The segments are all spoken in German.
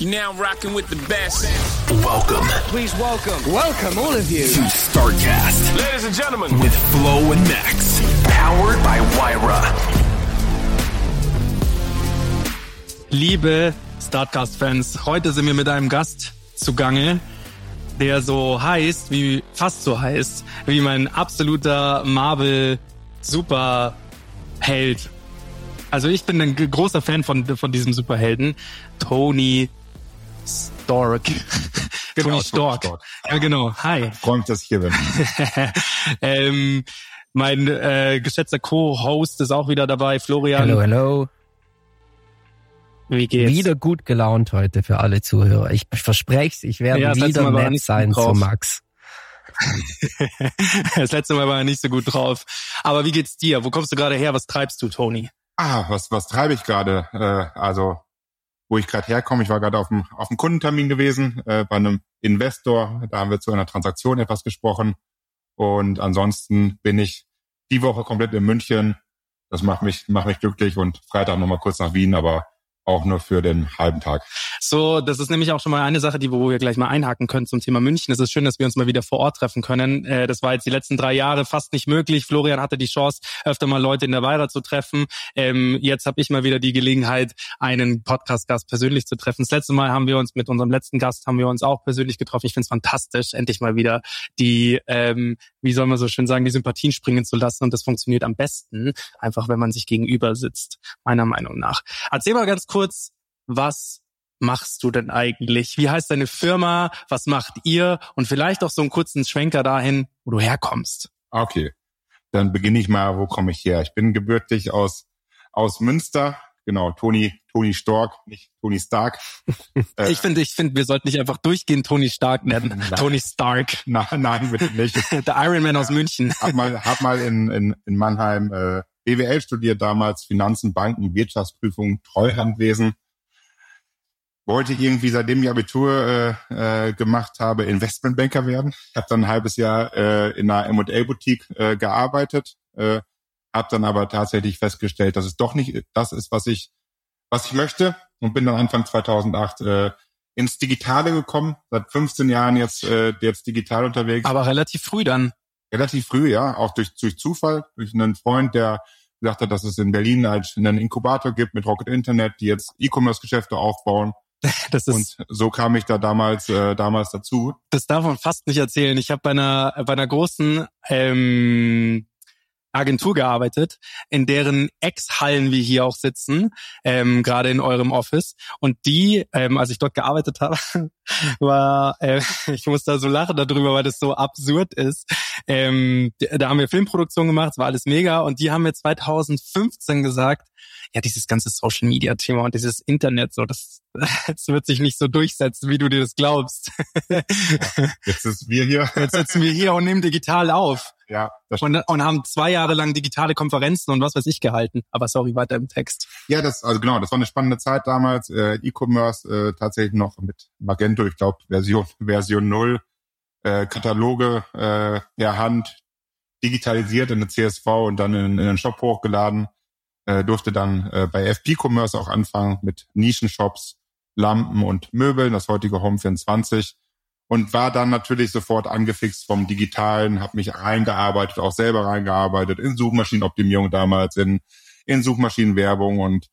You're now rocking with the best. Welcome Please welcome, welcome all of you. to StarCast Ladies and gentlemen, with Flo and Max. Powered by Wyra. Liebe Startcast-Fans, heute sind wir mit einem Gast zugange, der so heißt, wie fast so heißt, wie mein absoluter Marvel-Superheld. Also ich bin ein großer Fan von, von diesem Superhelden, Tony Stark. Tony Stark. Stark. Ja, genau. Hi. freue mich, dass ich hier bin. ähm, mein äh, geschätzter Co-Host ist auch wieder dabei, Florian. Hallo, hallo. Wie geht's? Wieder gut gelaunt heute für alle Zuhörer. Ich verspreche es, ich werde Ja, wieder er nett sein gut zu drauf. Max. Das letzte Mal war er nicht so gut drauf. Aber wie geht's dir? Wo kommst du gerade her? Was treibst du, Tony? Ah, was, was treibe ich gerade? Äh, also, wo ich gerade herkomme, ich war gerade auf dem, auf Kundentermin gewesen, äh, bei einem Investor. Da haben wir zu einer Transaktion etwas gesprochen. Und ansonsten bin ich die Woche komplett in München. Das macht mich, macht mich glücklich und Freitag nochmal kurz nach Wien, aber auch nur für den halben Tag. So, das ist nämlich auch schon mal eine Sache, die wo wir gleich mal einhaken können zum Thema München. Es ist schön, dass wir uns mal wieder vor Ort treffen können. Äh, Das war jetzt die letzten drei Jahre fast nicht möglich. Florian hatte die Chance, öfter mal Leute in der Weira zu treffen. Ähm, Jetzt habe ich mal wieder die Gelegenheit, einen Podcast-Gast persönlich zu treffen. Das letzte Mal haben wir uns mit unserem letzten Gast haben wir uns auch persönlich getroffen. Ich finde es fantastisch, endlich mal wieder die, ähm, wie soll man so schön sagen, die Sympathien springen zu lassen. Und das funktioniert am besten, einfach wenn man sich gegenüber sitzt, meiner Meinung nach. Erzähl mal ganz kurz, was machst du denn eigentlich? Wie heißt deine Firma? Was macht ihr? Und vielleicht auch so einen kurzen Schwenker dahin, wo du herkommst. Okay, dann beginne ich mal, wo komme ich her? Ich bin gebürtig aus, aus Münster. Genau, Toni, Toni Stork, nicht Toni Stark. Äh, Ich finde, ich finde, wir sollten nicht einfach durchgehend Tony Stark nennen. Nein. Tony Stark. Nein, nein, bitte nicht. Der Iron Man aus München. hab mal, hab mal in, in, in Mannheim äh, BWL studiert damals, Finanzen, Banken, Wirtschaftsprüfung, Treuhandwesen. Wollte irgendwie, seitdem ich Abitur äh, äh, gemacht habe, Investmentbanker werden. Habe dann ein halbes Jahr äh, in einer M&A-Boutique äh, gearbeitet, äh, habe dann aber tatsächlich festgestellt, dass es doch nicht das ist, was ich, was ich möchte und bin dann Anfang 2008 äh, ins Digitale gekommen. Seit 15 Jahren jetzt äh, jetzt digital unterwegs Aber relativ früh dann. relativ früh, ja, auch durch, durch Zufall, durch einen Freund, der gesagt hat, dass es in Berlin halt einen Inkubator gibt mit Rocket Internet, die jetzt E-Commerce-Geschäfte aufbauen. Das ist, Und so kam ich da damals, äh, damals dazu. das darf man fast nicht erzählen. Ich habe bei einer, bei einer großen ähm, Agentur gearbeitet, in deren Ex-Hallen wir hier auch sitzen, ähm, gerade in eurem Office. Und die, ähm, als ich dort gearbeitet habe, war, äh, ich muss da so lachen darüber, weil das so absurd ist. Ähm, da haben wir Filmproduktion gemacht, es war alles mega. Und die haben mir 2015 gesagt, ja, dieses ganze Social Media Thema und dieses Internet, so, das, das wird sich nicht so durchsetzen, wie du dir das glaubst. Jetzt ist wir hier. Jetzt sitzen wir hier und nehmen digital auf Ja, das, und, und haben zwei Jahre lang digitale Konferenzen und was weiß ich gehalten. Aber sorry, weiter im Text. ja, das, also genau, das war eine spannende Zeit damals. Äh, E-Commerce äh, tatsächlich noch mit Magento, ich glaube Version Version 0, äh, Kataloge äh, per Hand digitalisiert in eine CSV und dann in, in den Shop hochgeladen. Äh, durfte dann äh, bei FP Commerce auch anfangen mit Nischenshops, Lampen und Möbeln, das heutige Home 24 und war dann natürlich sofort angefixt vom Digitalen, habe mich reingearbeitet, auch selber reingearbeitet in Suchmaschinenoptimierung damals, in, in Suchmaschinenwerbung und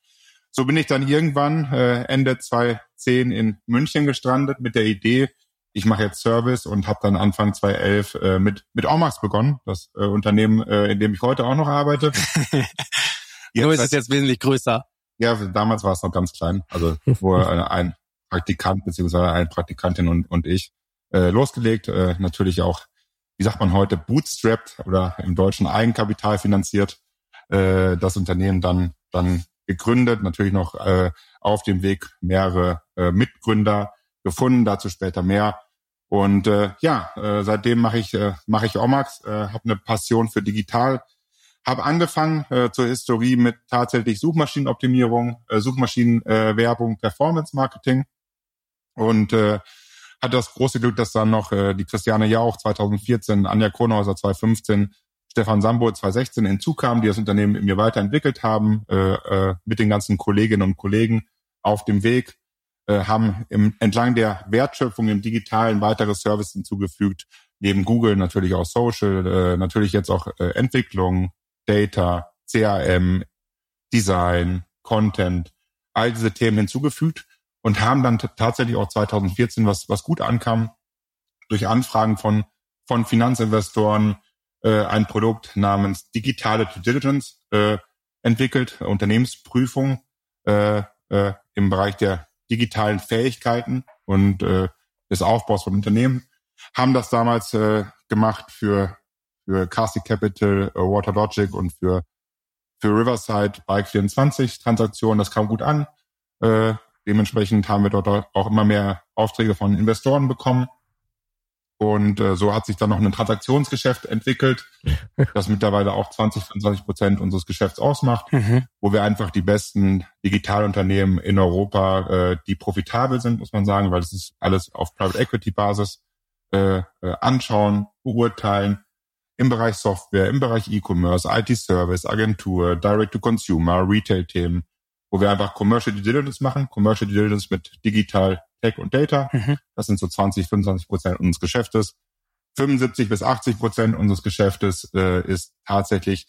so bin ich dann irgendwann äh, Ende 2010 in München gestrandet mit der Idee, ich mache jetzt Service und habe dann Anfang 2011 äh, mit mit Omax begonnen, das äh, Unternehmen, äh, in dem ich heute auch noch arbeite. Nur ist Jetzt- es jetzt wesentlich größer. ja, damals war es noch ganz klein. Also wo äh, ein Praktikant beziehungsweise eine Praktikantin und, und ich äh, losgelegt. Äh, natürlich auch, wie sagt man heute, bootstrapped oder im Deutschen Eigenkapital finanziert. Äh, das Unternehmen dann dann gegründet, natürlich noch äh, auf dem Weg mehrere äh, Mitgründer gefunden, dazu später mehr. Und äh, ja, äh, seitdem mache ich äh, mache ich Omax, äh, habe eine Passion für digital, habe angefangen äh, zur Historie mit tatsächlich Suchmaschinenoptimierung, äh, Suchmaschinenwerbung, äh, Performance Marketing und äh, hat das große Glück, dass dann noch äh, die Christiane Jauch 2014, Anja Kronhauser 2015, Stefan Sambo 2016 hinzukamen, die das Unternehmen mir weiterentwickelt haben, äh, äh, mit den ganzen Kolleginnen und Kollegen auf dem Weg, äh, haben im, entlang der Wertschöpfung im Digitalen weitere Services hinzugefügt, neben Google natürlich auch Social, äh, natürlich jetzt auch äh, Entwicklung, Data, CRM, Design, Content, all diese Themen hinzugefügt und haben dann tatsächlich auch 2014, was, was gut ankam, durch Anfragen von, von Finanzinvestoren äh, ein Produkt namens digitale Due Diligence äh, entwickelt, Unternehmensprüfung äh, äh, im Bereich der digitalen Fähigkeiten und äh, des Aufbaus von Unternehmen. Haben das damals äh, gemacht für, für Cassie Capital, äh, Waterlogic und für, für Riverside Bike 24 Transaktionen. Das kam gut an. Äh, Dementsprechend haben wir dort auch immer mehr Aufträge von Investoren bekommen. Und äh, so hat sich dann noch ein Transaktionsgeschäft entwickelt, das mittlerweile auch 20, 25 Prozent unseres Geschäfts ausmacht, mhm. wo wir einfach die besten Digitalunternehmen in Europa, äh, die profitabel sind, muss man sagen, weil es ist alles auf Private Equity Basis, äh, äh, anschauen, beurteilen, im Bereich Software, im Bereich E-Commerce, IT-Service, Agentur, Direct-to-Consumer, Retail-Themen wo wir einfach Commercial Due Diligence machen, Commercial Due Diligence mit Digital, Tech und Data. Mhm. Das sind so 20, 25 Prozent unseres Geschäftes. 75 bis 80 Prozent unseres Geschäftes äh, ist tatsächlich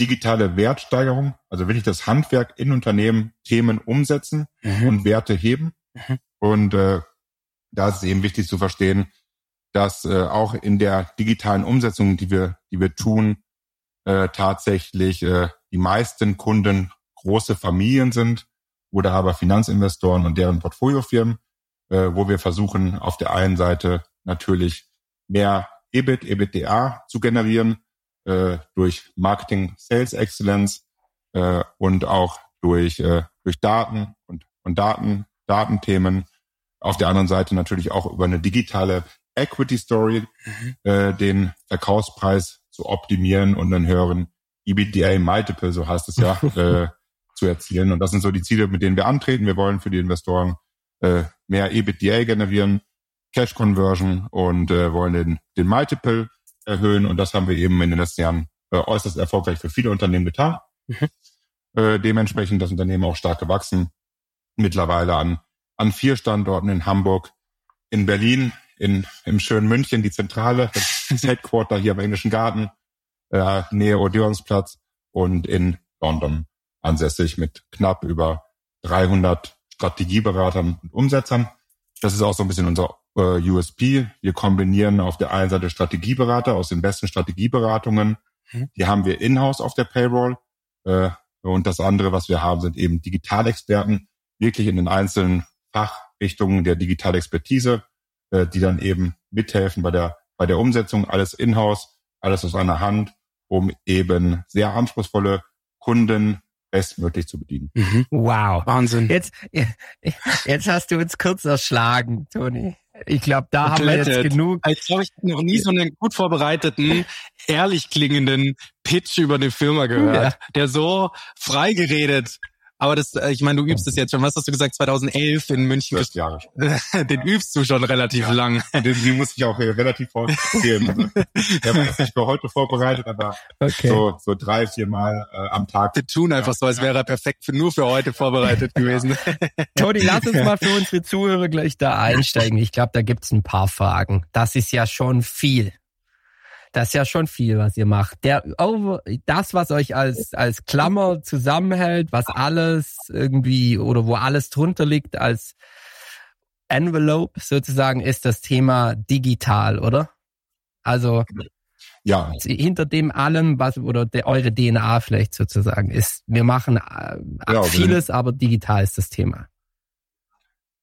digitale Wertsteigerung, also wirklich das Handwerk in Unternehmen Themen umsetzen mhm. und Werte heben. Mhm. Und äh, da ist es eben wichtig zu verstehen, dass äh, auch in der digitalen Umsetzung, die wir, die wir tun, äh, tatsächlich äh, die meisten Kunden große Familien sind oder aber Finanzinvestoren und deren Portfoliofirmen, äh, wo wir versuchen, auf der einen Seite natürlich mehr EBIT, EBITDA zu generieren äh, durch Marketing, Sales Excellence äh, und auch durch, äh, durch Daten und, und Daten, Datenthemen. Auf der anderen Seite natürlich auch über eine digitale Equity Story mhm. äh, den Verkaufspreis zu optimieren und einen höheren EBITDA Multiple, so heißt es ja, äh, zu erzielen. Und das sind so die Ziele, mit denen wir antreten. Wir wollen für die Investoren äh, mehr EBITDA generieren, Cash Conversion und äh, wollen den, den Multiple erhöhen. Und das haben wir eben in den letzten Jahren äh, äußerst erfolgreich für viele Unternehmen getan. Mhm. Äh, dementsprechend das Unternehmen auch stark gewachsen. Mittlerweile an, an vier Standorten in Hamburg, in Berlin, in, im schönen München, die Zentrale, das Headquarter hier am Englischen Garten, äh, Nähe Odeonsplatz und in London ansässig mit knapp über 300 Strategieberatern und Umsetzern. Das ist auch so ein bisschen unser äh, USP. Wir kombinieren auf der einen Seite Strategieberater aus den besten Strategieberatungen. Mhm. Die haben wir in-house auf der Payroll. Äh, und das andere, was wir haben, sind eben Digitalexperten, wirklich in den einzelnen Fachrichtungen der Digitalexpertise, äh, die dann eben mithelfen bei der, bei der Umsetzung. Alles in-house, alles aus einer Hand, um eben sehr anspruchsvolle Kunden bestmöglich zu bedienen. Mhm. Wow. Wahnsinn. Jetzt, jetzt hast du uns kurz erschlagen, Toni. Ich glaube, da haben wir jetzt genug. Ich glaube, ich habe noch nie so einen gut vorbereiteten, ehrlich klingenden Pitch über eine Firma gehört, ja. der so frei geredet aber das, äh, ich meine, du übst es jetzt schon. Was hast du gesagt? 2011 in München. Zwölf Jahre. Den übst du schon relativ ja. lang. Den, den muss ich auch relativ vorgeben. ich habe nicht für heute vorbereitet, aber okay. so, so drei, vier Mal äh, am Tag. Wir tun einfach so, als wäre er perfekt für, nur für heute vorbereitet gewesen. Toni, lass uns mal für unsere Zuhörer gleich da einsteigen. Ich glaube, da gibt's ein paar Fragen. Das ist ja schon viel. Das ist ja schon viel, was ihr macht. Der, oh, das, was euch als, als Klammer zusammenhält, was alles irgendwie oder wo alles drunter liegt als Envelope sozusagen, ist das Thema digital, oder? Also, ja. Hinter dem allem, was, oder der, eure DNA vielleicht sozusagen ist, wir machen äh, ja, vieles, aber digital ist das Thema.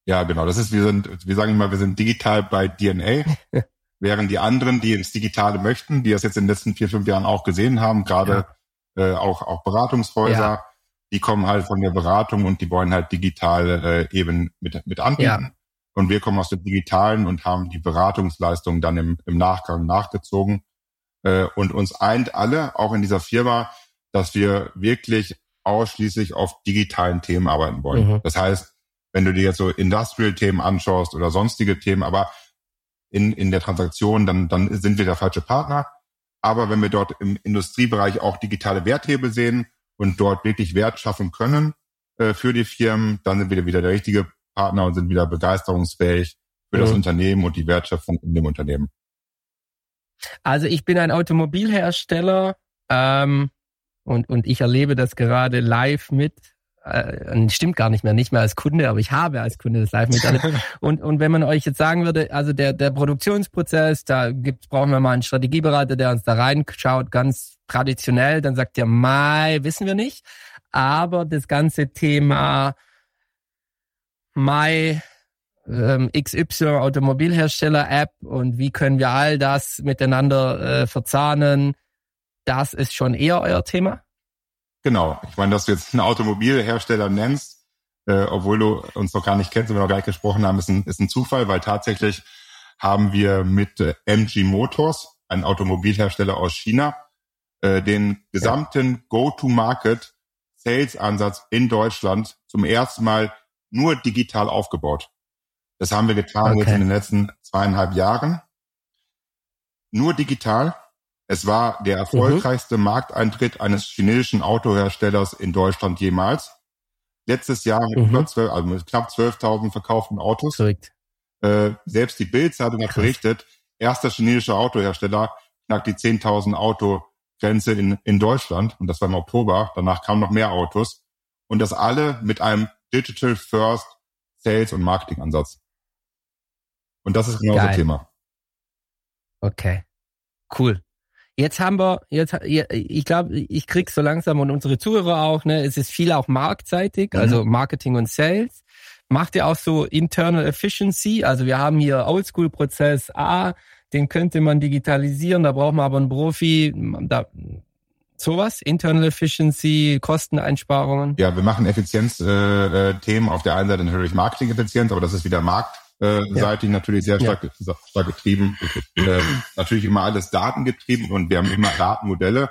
Ja, genau. Das ist, wir sind, wir sagen immer, wir sind digital bei DNA. während die anderen, die ins Digitale möchten, die das jetzt in den letzten vier, fünf Jahren auch gesehen haben, gerade ja. äh, auch, auch Beratungshäuser, ja. die kommen halt von der Beratung und die wollen halt digital äh, eben mit, mit anbieten. Ja. Und wir kommen aus dem Digitalen und haben die Beratungsleistung dann im, im Nachgang nachgezogen. Äh, und uns eint alle, auch in dieser Firma, dass wir wirklich ausschließlich auf digitalen Themen arbeiten wollen. Mhm. Das heißt, wenn du dir jetzt so Industrial-Themen anschaust oder sonstige Themen, aber in, in der Transaktion, dann, dann sind wir der falsche Partner. Aber wenn wir dort im Industriebereich auch digitale Werthebel sehen und dort wirklich Wert schaffen können äh, für die Firmen, dann sind wir wieder der richtige Partner und sind wieder begeisterungsfähig für mhm. das Unternehmen und die Wertschöpfung in dem Unternehmen. Also ich bin ein Automobilhersteller ähm, und, und ich erlebe das gerade live mit. Äh, stimmt gar nicht mehr, nicht mehr als Kunde, aber ich habe als Kunde das live miterlebt. und, und wenn man euch jetzt sagen würde, also der, der Produktionsprozess, da gibt's, brauchen wir mal einen Strategieberater, der uns da reinschaut, ganz traditionell, dann sagt ihr, Mai, wissen wir nicht. Aber das ganze Thema Mai, ähm, XY Automobilhersteller App und wie können wir all das miteinander äh, verzahnen, das ist schon eher euer Thema? Genau. Ich meine, dass du jetzt einen Automobilhersteller nennst, äh, obwohl du uns noch gar nicht kennst und wir noch gar nicht gesprochen haben, ist ein, ist ein Zufall, weil tatsächlich haben wir mit äh, MG Motors, ein Automobilhersteller aus China, äh, den gesamten ja. Go-to-Market Sales-Ansatz in Deutschland zum ersten Mal nur digital aufgebaut. Das haben wir getan okay. jetzt in den letzten zweieinhalb Jahren. Nur digital es war der erfolgreichste mhm. Markteintritt eines chinesischen Autoherstellers in Deutschland jemals. Letztes Jahr mit, mhm. über 12, also mit knapp 12.000 verkauften Autos. Korrekt. Äh, selbst die Bild-Zeitung hat berichtet, erster chinesischer Autohersteller knackt die 10.000 Auto-Grenze in, in Deutschland. Und das war im Oktober. Danach kamen noch mehr Autos. Und das alle mit einem Digital First Sales und Marketing Ansatz. Und das ist genau das Thema. Okay. Cool. Jetzt haben wir, jetzt, ich glaube, ich krieg so langsam und unsere Zuhörer auch, ne, es ist viel auch marktseitig, mhm. also Marketing und Sales. Macht ihr auch so Internal Efficiency? Also wir haben hier Oldschool-Prozess A, den könnte man digitalisieren, da braucht man aber einen Profi, da, sowas, Internal Efficiency, Kosteneinsparungen. Ja, wir machen Effizienzthemen äh, äh, auf der einen Seite natürlich Marketing-Effizienz, aber das ist wieder Markt äh, ja. seitig natürlich sehr stark, ja. stark getrieben. Äh, natürlich immer alles datengetrieben und wir haben immer Datenmodelle.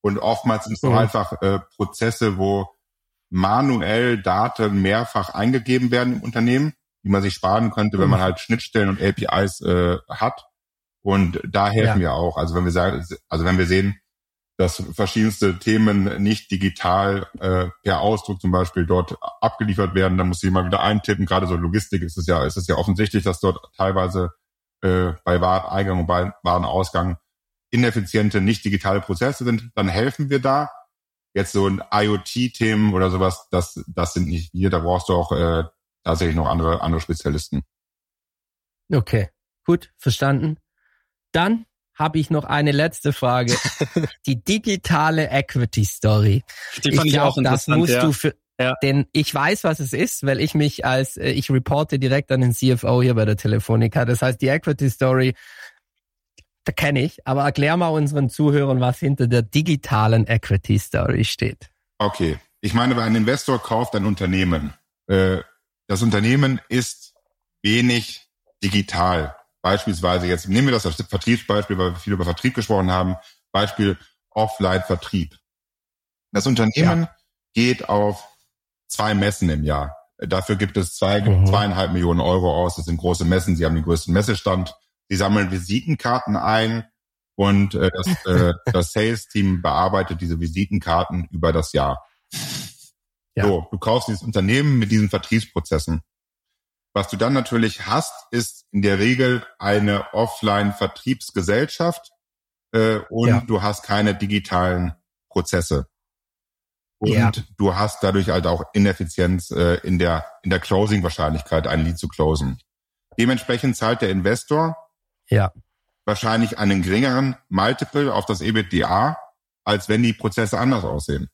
Und oftmals sind es mhm. einfach äh, Prozesse, wo manuell Daten mehrfach eingegeben werden im Unternehmen, die man sich sparen könnte, wenn man mhm. halt Schnittstellen und APIs äh, hat. Und da helfen ja. wir auch. Also wenn wir sagen, also wenn wir sehen, dass verschiedenste Themen nicht digital äh, per Ausdruck zum Beispiel dort abgeliefert werden. Dann muss ich mal wieder eintippen. Gerade so Logistik ist es ja, ist es ja offensichtlich, dass dort teilweise äh, bei Wareneingang und bei Warenausgang ineffiziente, nicht digitale Prozesse sind. Dann helfen wir da. Jetzt so ein IoT-Themen oder sowas, das, das sind nicht wir. Da brauchst du auch äh, tatsächlich noch andere, andere Spezialisten. Okay, gut, verstanden. Dann habe ich noch eine letzte Frage. die digitale Equity Story. Die fand ich, glaub, auch das musst ja. du für, ja. denn ich weiß, was es ist, weil ich mich als, äh, ich reporte direkt an den CFO hier bei der Telefonica. Das heißt, die Equity Story, da kenne ich, aber erklär mal unseren Zuhörern, was hinter der digitalen Equity Story steht. Okay. Ich meine, wenn ein Investor kauft ein Unternehmen, äh, das Unternehmen ist wenig digital. Beispielsweise jetzt nehmen wir das als Vertriebsbeispiel, weil wir viel über Vertrieb gesprochen haben. Beispiel Offline-Vertrieb. Das Unternehmen ja. geht auf zwei Messen im Jahr. Dafür gibt es zwei, mhm. zweieinhalb Millionen Euro aus. Das sind große Messen. Sie haben den größten Messestand. Sie sammeln Visitenkarten ein und äh, das, äh, das Sales-Team bearbeitet diese Visitenkarten über das Jahr. Ja. So, du kaufst dieses Unternehmen mit diesen Vertriebsprozessen. Was du dann natürlich hast, ist in der Regel eine Offline-Vertriebsgesellschaft äh, und ja. du hast keine digitalen Prozesse. Und ja. du hast dadurch halt auch Ineffizienz äh, in der in der Closing-Wahrscheinlichkeit, ein Lead zu closen. Dementsprechend zahlt der Investor ja. wahrscheinlich einen geringeren Multiple auf das EBITDA, als wenn die Prozesse anders aussehen.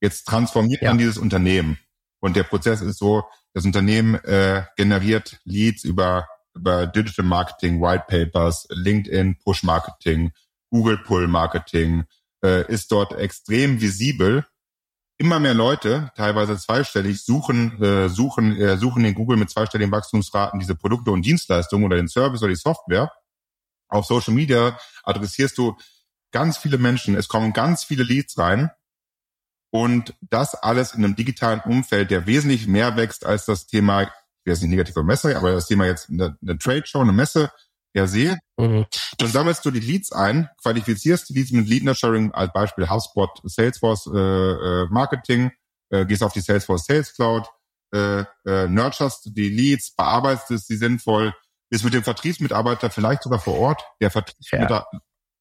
Jetzt transformiert ja. man dieses Unternehmen und der Prozess ist so, das Unternehmen äh, generiert Leads über, über Digital Marketing, White Papers, LinkedIn, Push Marketing, Google Pull Marketing, äh, ist dort extrem visibel. Immer mehr Leute, teilweise zweistellig, suchen, äh, suchen, äh, suchen in Google mit zweistelligen Wachstumsraten diese Produkte und Dienstleistungen oder den Service oder die Software. Auf Social Media adressierst du ganz viele Menschen, es kommen ganz viele Leads rein und das alles in einem digitalen Umfeld, der wesentlich mehr wächst als das Thema, ich will jetzt nicht negativ Messe, aber das Thema jetzt eine, eine Trade Show, eine Messe per se. Mhm. Dann sammelst du die Leads ein, qualifizierst die Leads mit Lead Nurturing als Beispiel HubSpot, Salesforce äh, äh, Marketing, äh, gehst auf die Salesforce Sales Cloud, äh, äh, nurturst die Leads, bearbeitest sie sinnvoll, bist mit dem Vertriebsmitarbeiter vielleicht sogar vor Ort. Der Vertriebsmitarbeiter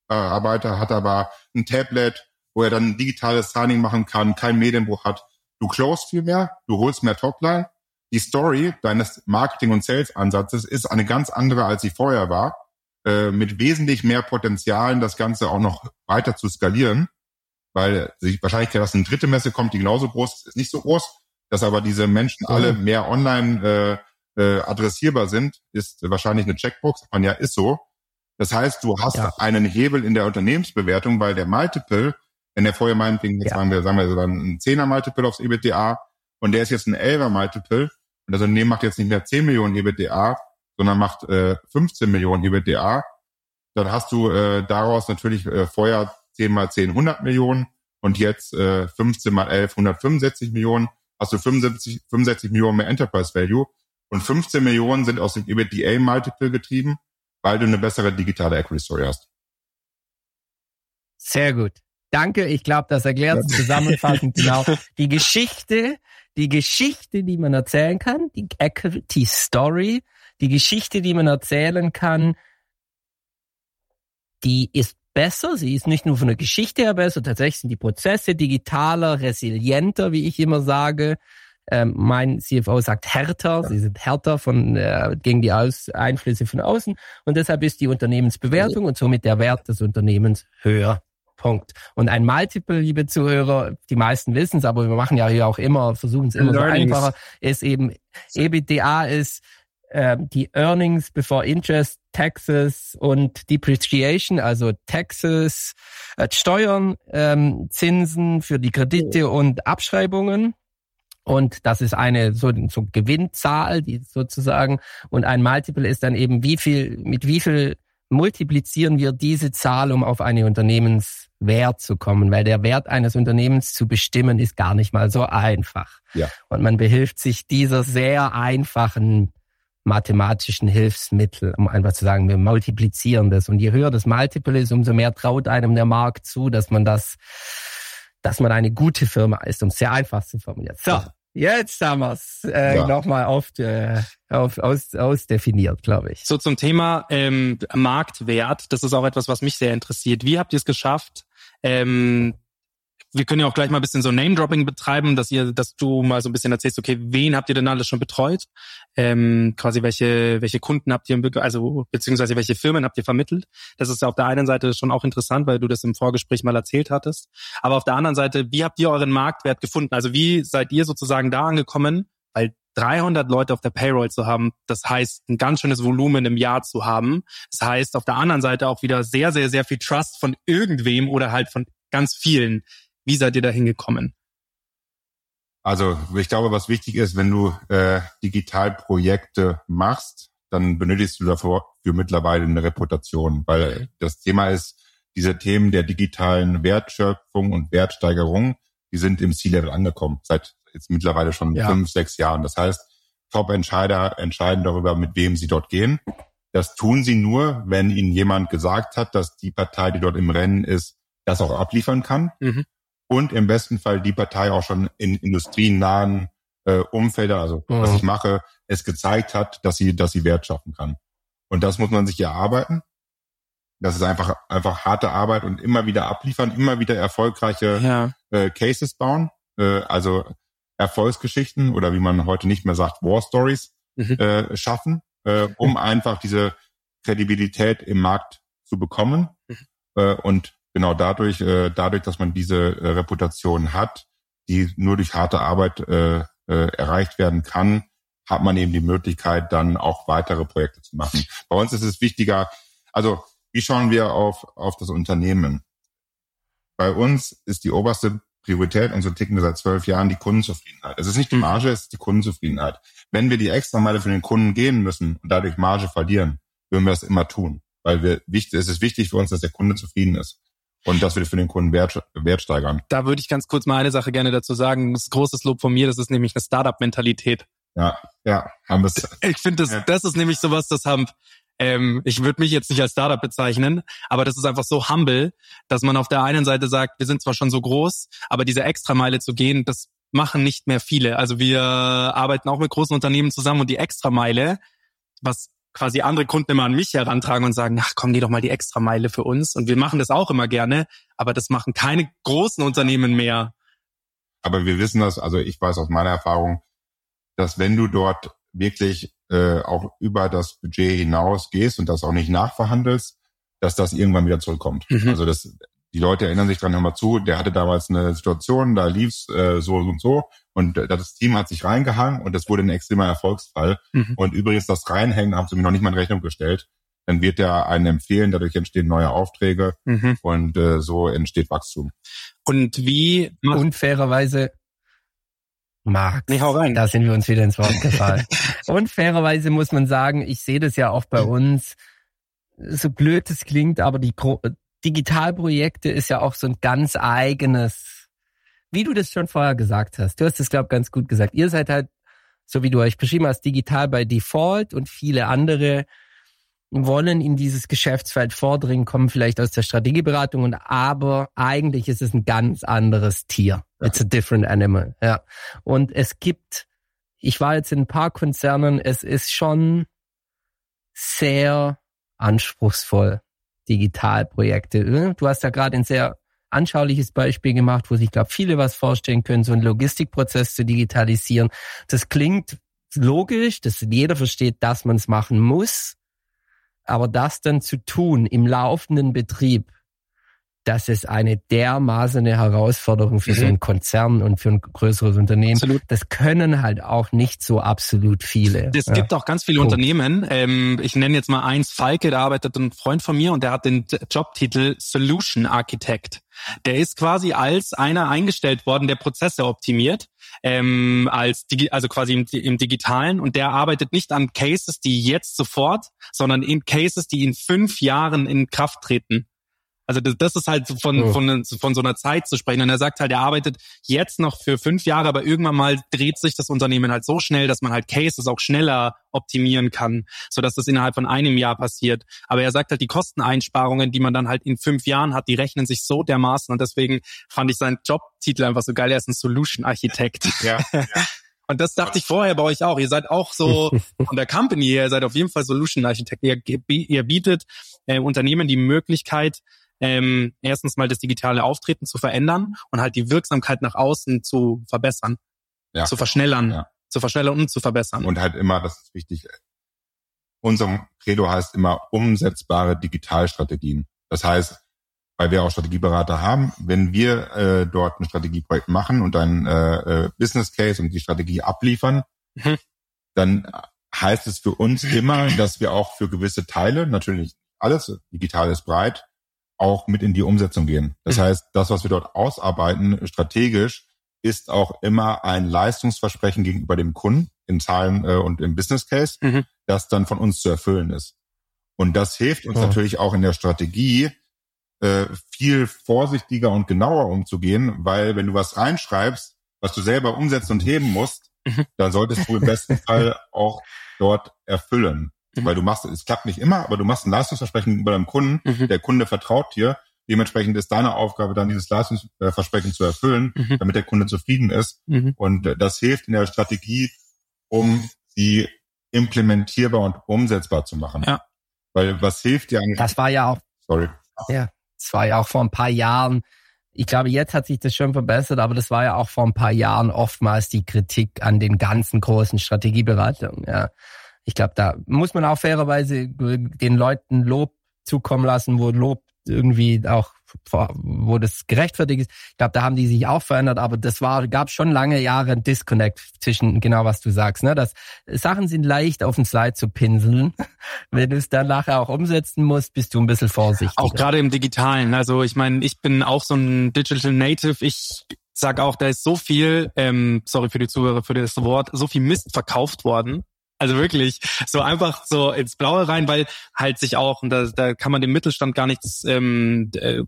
ja. hat aber ein Tablet, wo er dann digitales Signing machen kann, kein Medienbruch hat. Du closest viel mehr, du holst mehr Topline die Story deines Marketing- und Sales-Ansatzes ist eine ganz andere, als sie vorher war, äh, mit wesentlich mehr Potenzialen, das Ganze auch noch weiter zu skalieren, weil sich wahrscheinlich, dass eine dritte Messe kommt, die genauso groß ist, ist nicht so groß, dass aber diese Menschen alle mehr online äh, äh, adressierbar sind, ist wahrscheinlich eine Checkbox. Man ja, ist so. Das heißt, du hast ja. einen Hebel in der Unternehmensbewertung, weil der Multiple, wenn der vorher meinetwegen, jetzt ja. sagen wir, sagen wir, ein 10er Multiple aufs EBITDA und der ist jetzt ein 11er Multiple, und das Unternehmen macht jetzt nicht mehr 10 Millionen EBITDA, sondern macht äh, 15 Millionen EBITDA, dann hast du äh, daraus natürlich äh, vorher 10 mal 10 100 Millionen und jetzt äh, 15 mal 11 165 Millionen, hast du 75, 65 Millionen mehr Enterprise Value und 15 Millionen sind aus dem EBITDA Multiple getrieben, weil du eine bessere digitale Equity Story hast. Sehr gut. Danke, ich glaube, das erklärt zusammenfassend genau die Geschichte die Geschichte, die man erzählen kann, die Equity Story, die Geschichte, die man erzählen kann, die ist besser. Sie ist nicht nur von der Geschichte her besser, tatsächlich sind die Prozesse digitaler, resilienter, wie ich immer sage. Ähm, mein CFO sagt härter, sie sind härter von, äh, gegen die Aus Einflüsse von außen und deshalb ist die Unternehmensbewertung und somit der Wert des Unternehmens höher. Punkt. Und ein Multiple, liebe Zuhörer, die meisten wissen es, aber wir machen ja hier auch immer, versuchen es immer Learnings. so einfacher, ist eben EBITDA ist äh, die Earnings before Interest, Taxes und Depreciation, also Taxes, äh, Steuern, ähm, Zinsen für die Kredite und Abschreibungen. Und das ist eine so, so Gewinnzahl, die sozusagen. Und ein Multiple ist dann eben wie viel, mit wie viel multiplizieren wir diese Zahl, um auf eine Unternehmenswert zu kommen, weil der Wert eines Unternehmens zu bestimmen ist gar nicht mal so einfach. Ja. Und man behilft sich dieser sehr einfachen mathematischen Hilfsmittel, um einfach zu sagen, wir multiplizieren das. Und je höher das Multiple ist, umso mehr traut einem der Markt zu, dass man das, dass man eine gute Firma ist, um es sehr einfach zu formulieren. So, Jetzt haben wir es äh, ja. nochmal auf, äh, auf, aus, ausdefiniert, glaube ich. So zum Thema ähm, Marktwert, das ist auch etwas, was mich sehr interessiert. Wie habt ihr es geschafft, ähm, wir können ja auch gleich mal ein bisschen so Name-Dropping betreiben, dass ihr, dass du mal so ein bisschen erzählst, okay, wen habt ihr denn alles schon betreut? Ähm, quasi welche, welche Kunden habt ihr, also beziehungsweise welche Firmen habt ihr vermittelt? Das ist ja auf der einen Seite schon auch interessant, weil du das im Vorgespräch mal erzählt hattest. Aber auf der anderen Seite, wie habt ihr euren Marktwert gefunden? Also wie seid ihr sozusagen da angekommen? Weil 300 Leute auf der Payroll zu haben, das heißt ein ganz schönes Volumen im Jahr zu haben. Das heißt auf der anderen Seite auch wieder sehr, sehr, sehr viel Trust von irgendwem oder halt von ganz vielen. Wie seid ihr da hingekommen? Also ich glaube, was wichtig ist, wenn du äh, Digitalprojekte machst, dann benötigst du dafür für mittlerweile eine Reputation, weil das Thema ist, diese Themen der digitalen Wertschöpfung und Wertsteigerung, die sind im C-Level angekommen, seit jetzt mittlerweile schon ja. fünf, sechs Jahren. Das heißt, Top-Entscheider entscheiden darüber, mit wem sie dort gehen. Das tun sie nur, wenn ihnen jemand gesagt hat, dass die Partei, die dort im Rennen ist, das auch abliefern kann. Mhm und im besten Fall die Partei auch schon in industrienahen äh, Umfeldern, also mhm. was ich mache, es gezeigt hat, dass sie, dass sie Wert schaffen kann. Und das muss man sich erarbeiten. Das ist einfach, einfach harte Arbeit und immer wieder abliefern, immer wieder erfolgreiche ja. äh, Cases bauen, äh, also Erfolgsgeschichten oder wie man heute nicht mehr sagt, War Stories mhm. äh, schaffen, äh, um einfach diese Kredibilität im Markt zu bekommen. Mhm. Äh, und genau dadurch, äh, dadurch, dass man diese äh, Reputation hat, die nur durch harte Arbeit äh, äh, erreicht werden kann, hat man eben die Möglichkeit, dann auch weitere Projekte zu machen. Bei uns ist es wichtiger, also wie schauen wir auf, auf das Unternehmen? Bei uns ist die oberste Priorität und so ticken wir seit zwölf Jahren die Kundenzufriedenheit. Es ist nicht die Marge, es ist die Kundenzufriedenheit. Wenn wir die extra Meile für den Kunden gehen müssen und dadurch Marge verlieren, würden wir das immer tun. Weil wir, wichtig, es ist wichtig für uns, dass der Kunde zufrieden ist und dass wir für den Kunden Wert, Wert steigern. Da würde ich ganz kurz mal eine Sache gerne dazu sagen. Das ist großes Lob von mir, das ist nämlich eine Startup-Mentalität. Ja, ja, haben wir Ich finde, das, ja. das ist nämlich sowas, das haben, ähm, ich würde mich jetzt nicht als Startup bezeichnen, aber das ist einfach so humble, dass man auf der einen Seite sagt, wir sind zwar schon so groß, aber diese Extrameile zu gehen, das machen nicht mehr viele. Also wir arbeiten auch mit großen Unternehmen zusammen und die Extrameile, was quasi andere Kunden immer an mich herantragen und sagen, ach komm, geh doch mal die Extrameile für uns. Und wir machen das auch immer gerne, aber das machen keine großen Unternehmen mehr. Aber wir wissen das, also ich weiß aus meiner Erfahrung, dass wenn du dort wirklich äh, auch über das Budget hinaus gehst und das auch nicht nachverhandelst, dass das irgendwann wieder zurückkommt. Mhm. Also das, die Leute erinnern sich dran, hör mal zu, der hatte damals eine Situation, da lief's äh, so und so und das Team hat sich reingehangen und das wurde ein extremer Erfolgsfall. Mhm. Und übrigens das Reinhängen haben sie mir noch nicht mal in Rechnung gestellt. Dann wird er einen empfehlen, dadurch entstehen neue Aufträge mhm. und äh, so entsteht Wachstum. Und wie unfairerweise Max, nee, hau rein. da sind wir uns wieder ins Wort gefallen. unfairerweise muss man sagen, ich sehe das ja auch bei uns, so blöd es klingt, aber die Digitalprojekte ist ja auch so ein ganz eigenes, wie du das schon vorher gesagt hast. Du hast es, glaube ich, ganz gut gesagt. Ihr seid halt, so wie du euch beschrieben hast, digital bei Default und viele andere wollen in dieses Geschäftsfeld vordringen, kommen vielleicht aus der Strategieberatung und aber eigentlich ist es ein ganz anderes Tier. It's a different animal. Ja. Und es gibt, ich war jetzt in ein paar Konzernen, es ist schon sehr anspruchsvoll. Digitalprojekte. Du hast ja gerade ein sehr anschauliches Beispiel gemacht, wo sich, glaube viele was vorstellen können, so einen Logistikprozess zu digitalisieren. Das klingt logisch, dass jeder versteht, dass man es machen muss. Aber das dann zu tun im laufenden Betrieb, das ist eine dermaßen eine Herausforderung für mhm. so einen Konzern und für ein größeres Unternehmen. Absolut. Das können halt auch nicht so absolut viele. Es ja. gibt auch ganz viele Punkt. Unternehmen. Ähm, ich nenne jetzt mal eins, Falke, da arbeitet ein Freund von mir und der hat den Jobtitel Solution Architect. Der ist quasi als einer eingestellt worden, der Prozesse optimiert, ähm, als Digi also quasi im, im Digitalen und der arbeitet nicht an Cases, die jetzt sofort, sondern in Cases, die in fünf Jahren in Kraft treten. Also das, das ist halt von, oh. von, von so einer Zeit zu sprechen. Und er sagt halt, er arbeitet jetzt noch für fünf Jahre, aber irgendwann mal dreht sich das Unternehmen halt so schnell, dass man halt Cases auch schneller optimieren kann, so dass das innerhalb von einem Jahr passiert. Aber er sagt halt, die Kosteneinsparungen, die man dann halt in fünf Jahren hat, die rechnen sich so dermaßen. Und deswegen fand ich seinen Jobtitel einfach so geil. Er ist ein Solution Architekt. Ja, ja. Und das dachte ich vorher bei euch auch. Ihr seid auch so von der Company her, ihr seid auf jeden Fall Solution Architekt. Ihr, ihr bietet äh, Unternehmen die Möglichkeit, ähm, erstens mal das digitale Auftreten zu verändern und halt die Wirksamkeit nach außen zu verbessern, ja. zu verschnellern, ja. zu verschnellern und zu verbessern. Und halt immer, das ist wichtig, unser Credo heißt immer umsetzbare Digitalstrategien. Das heißt, weil wir auch Strategieberater haben, wenn wir äh, dort ein Strategieprojekt machen und ein äh, äh, Business Case und die Strategie abliefern, mhm. dann heißt es für uns immer, dass wir auch für gewisse Teile, natürlich alles, digital ist breit, auch mit in die Umsetzung gehen. Das mhm. heißt, das, was wir dort ausarbeiten, strategisch, ist auch immer ein Leistungsversprechen gegenüber dem Kunden in Zahlen äh, und im Business Case, mhm. das dann von uns zu erfüllen ist. Und das hilft uns oh. natürlich auch in der Strategie, äh, viel vorsichtiger und genauer umzugehen, weil wenn du was reinschreibst, was du selber umsetzen und heben musst, mhm. dann solltest du im besten Fall auch dort erfüllen. Mhm. Weil du machst, es klappt nicht immer, aber du machst ein Leistungsversprechen über deinem Kunden. Mhm. Der Kunde vertraut dir. Dementsprechend ist deine Aufgabe dann, dieses Leistungsversprechen zu erfüllen, mhm. damit der Kunde zufrieden ist. Mhm. Und äh, das hilft in der Strategie, um sie implementierbar und umsetzbar zu machen. Ja. Weil was hilft dir eigentlich? Das war ja auch. Sorry. Ja, das war ja auch vor ein paar Jahren. Ich glaube, jetzt hat sich das schon verbessert, aber das war ja auch vor ein paar Jahren oftmals die Kritik an den ganzen großen Strategieberatungen. Ja ich glaube, da muss man auch fairerweise den Leuten Lob zukommen lassen, wo Lob irgendwie auch, wo das gerechtfertigt ist. Ich glaube, da haben die sich auch verändert, aber das war, gab schon lange Jahre ein Disconnect zwischen genau was du sagst, ne? Dass Sachen sind leicht auf den Slide zu pinseln. Wenn du es dann nachher auch umsetzen musst, bist du ein bisschen vorsichtig. Auch gerade im Digitalen. Also ich meine, ich bin auch so ein Digital Native. Ich sag auch, da ist so viel, ähm, sorry für die Zuhörer für das Wort, so viel Mist verkauft worden also wirklich so einfach so ins Blaue rein, weil halt sich auch, und da, da kann man dem Mittelstand gar nichts, ähm, äh,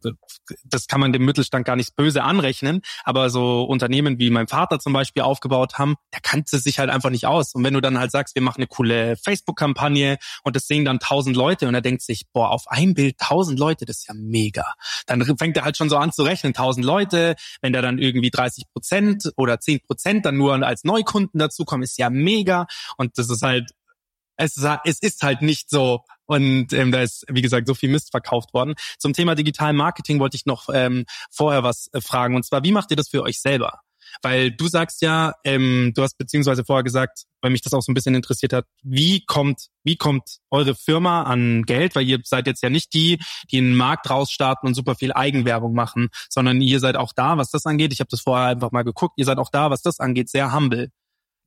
das kann man dem Mittelstand gar nichts böse anrechnen, aber so Unternehmen wie mein Vater zum Beispiel aufgebaut haben, der kannte sich halt einfach nicht aus. Und wenn du dann halt sagst, wir machen eine coole Facebook-Kampagne und das sehen dann tausend Leute und er denkt sich, boah, auf ein Bild tausend Leute, das ist ja mega. Dann fängt er halt schon so an zu rechnen, tausend Leute, wenn da dann irgendwie 30 Prozent oder 10 Prozent dann nur als Neukunden dazukommen, ist ja mega. Und das ist halt, es, es ist halt nicht so. Und ähm, da ist, wie gesagt, so viel Mist verkauft worden. Zum Thema Digital Marketing wollte ich noch ähm, vorher was äh, fragen. Und zwar, wie macht ihr das für euch selber? Weil du sagst ja, ähm, du hast beziehungsweise vorher gesagt, weil mich das auch so ein bisschen interessiert hat, wie kommt, wie kommt eure Firma an Geld? Weil ihr seid jetzt ja nicht die, die in den Markt rausstarten und super viel Eigenwerbung machen, sondern ihr seid auch da, was das angeht. Ich habe das vorher einfach mal geguckt. Ihr seid auch da, was das angeht, sehr humble.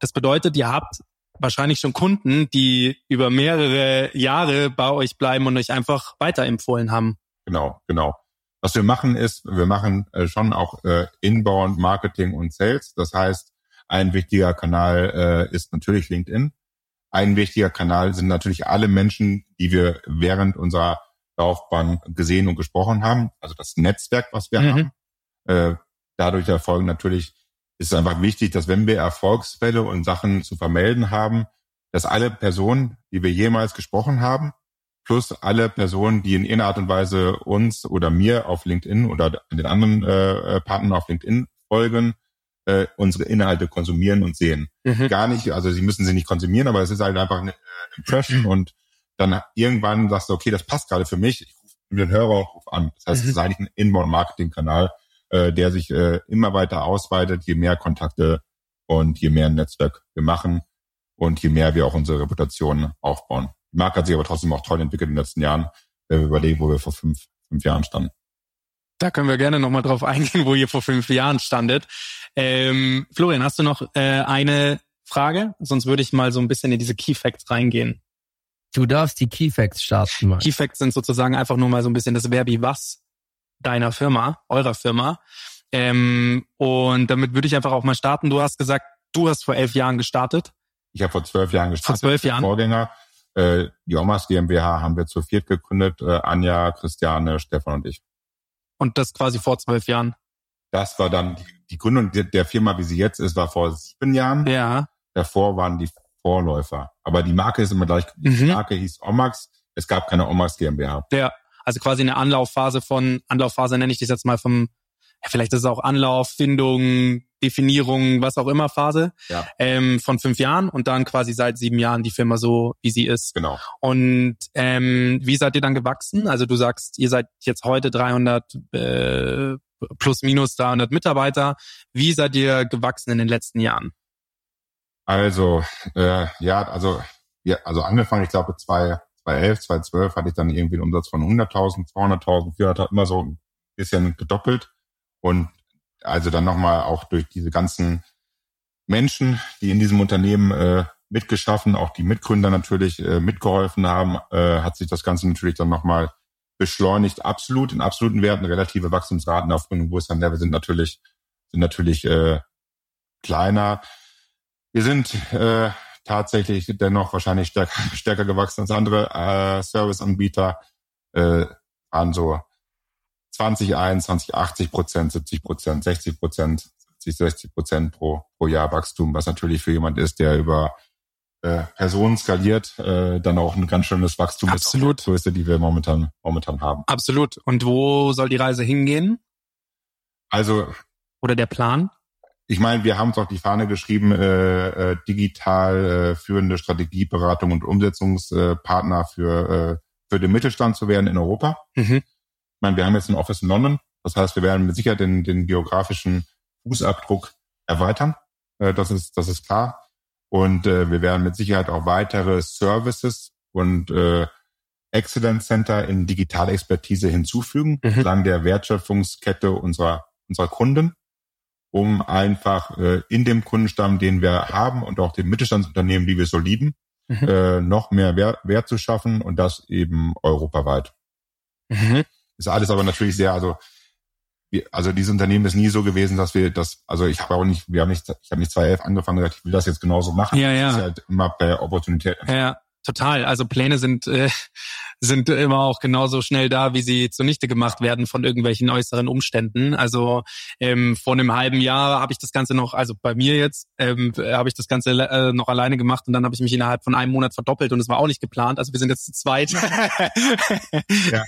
Das bedeutet, ihr habt wahrscheinlich schon Kunden, die über mehrere Jahre bei euch bleiben und euch einfach weiterempfohlen haben. Genau, genau. Was wir machen ist, wir machen äh, schon auch äh, Inbound Marketing und Sales. Das heißt, ein wichtiger Kanal äh, ist natürlich LinkedIn. Ein wichtiger Kanal sind natürlich alle Menschen, die wir während unserer Laufbahn gesehen und gesprochen haben. Also das Netzwerk, was wir mhm. haben. Äh, dadurch erfolgen natürlich ist es einfach wichtig, dass wenn wir Erfolgsfälle und Sachen zu vermelden haben, dass alle Personen, die wir jemals gesprochen haben, plus alle Personen, die in irgendeiner Art und Weise uns oder mir auf LinkedIn oder den anderen äh, äh, Partnern auf LinkedIn folgen, äh, unsere Inhalte konsumieren und sehen. Mhm. Gar nicht, also sie müssen sie nicht konsumieren, aber es ist halt einfach eine äh, Impression und dann irgendwann sagst du, okay, das passt gerade für mich, ich rufe den Hörer ruf an. Das heißt, mhm. es ist eigentlich ein Inbound-Marketing-Kanal, äh, der sich äh, immer weiter ausweitet, je mehr Kontakte und je mehr Netzwerk wir machen und je mehr wir auch unsere Reputation aufbauen. Die Marke hat sich aber trotzdem auch toll entwickelt in den letzten Jahren, wenn wir überlegen, wo wir vor fünf, fünf Jahren standen. Da können wir gerne nochmal drauf eingehen, wo ihr vor fünf Jahren standet. Ähm, Florian, hast du noch äh, eine Frage? Sonst würde ich mal so ein bisschen in diese Key Facts reingehen. Du darfst die Key Facts starten. Mal. Key Facts sind sozusagen einfach nur mal so ein bisschen das Wer wie was deiner Firma, eurer Firma. Ähm, und damit würde ich einfach auch mal starten. Du hast gesagt, du hast vor elf Jahren gestartet. Ich habe vor zwölf Jahren gestartet. Vor zwölf Jahren. Vorgänger. Äh, die Omas GmbH haben wir zu viert gegründet. Äh, Anja, Christiane, Stefan und ich. Und das quasi vor zwölf Jahren? Das war dann die, die Gründung der Firma, wie sie jetzt ist, war vor sieben Jahren. Ja. Davor waren die Vorläufer. Aber die Marke ist immer gleich. Die mhm. Marke hieß Omax. Es gab keine Omax GmbH. Ja. Also quasi eine Anlaufphase von, Anlaufphase nenne ich das jetzt mal vom, ja, vielleicht ist es auch Anlauf, Findung, Definierung, was auch immer Phase ja. ähm, von fünf Jahren und dann quasi seit sieben Jahren die Firma so, wie sie ist. Genau. Und ähm, wie seid ihr dann gewachsen? Also du sagst, ihr seid jetzt heute 300 äh, plus minus 300 Mitarbeiter. Wie seid ihr gewachsen in den letzten Jahren? Also äh, ja, also ja, also angefangen, ich glaube zwei 2011, 2012 hatte ich dann irgendwie einen Umsatz von 100.000, 200.000, 400.000, immer so ein bisschen gedoppelt. Und also dann nochmal auch durch diese ganzen Menschen, die in diesem Unternehmen äh, mitgeschaffen, auch die Mitgründer natürlich äh, mitgeholfen haben, äh, hat sich das Ganze natürlich dann nochmal beschleunigt. Absolut, in absoluten Werten relative Wachstumsraten auf einem größeren Level sind natürlich, sind natürlich äh, kleiner. Wir sind äh, tatsächlich dennoch wahrscheinlich stärker, stärker gewachsen als andere äh, Serviceanbieter. Äh, an so 20, 21, 80 Prozent, 70 Prozent, 60 Prozent, 70, 60 Prozent pro, pro Jahr Wachstum, was natürlich für jemand ist, der über äh, Personen skaliert, äh, dann auch ein ganz schönes Wachstum Absolut. ist. Größe, die wir momentan, momentan haben. Absolut. Und wo soll die Reise hingehen? Also. Oder der Plan? Ich meine, wir haben es auf die Fahne geschrieben, äh, äh, digital äh, führende Strategieberatung und Umsetzungspartner für, äh, für den Mittelstand zu werden in Europa. Mhm. Ich meine, wir haben jetzt ein Office in London. Das heißt, wir werden mit Sicherheit den, den geografischen Fußabdruck erweitern. Äh, das ist, das ist klar. Und äh, wir werden mit Sicherheit auch weitere Services und äh, Excellence Center in digitale Expertise hinzufügen, mhm. entlang der Wertschöpfungskette unserer, unserer Kunden um einfach äh, in dem Kundenstamm, den wir haben und auch den Mittelstandsunternehmen, die wir so lieben, mhm. äh, noch mehr Wert, Wert zu schaffen und das eben europaweit. Mhm. Ist alles aber natürlich sehr, also also dieses Unternehmen ist nie so gewesen, dass wir das, also ich habe auch nicht, wir haben nicht, ich habe nicht 2011 angefangen und gesagt, ich will das jetzt genauso machen. Ja, ja. Das ist halt immer per Opportunität. Ja, total. Also Pläne sind äh, sind immer auch genauso schnell da, wie sie zunichte gemacht werden von irgendwelchen äußeren Umständen. Also ähm, vor einem halben Jahr habe ich das Ganze noch, also bei mir jetzt, ähm, habe ich das Ganze äh, noch alleine gemacht und dann habe ich mich innerhalb von einem Monat verdoppelt und es war auch nicht geplant. Also wir sind jetzt zu zweit. Ja. ja.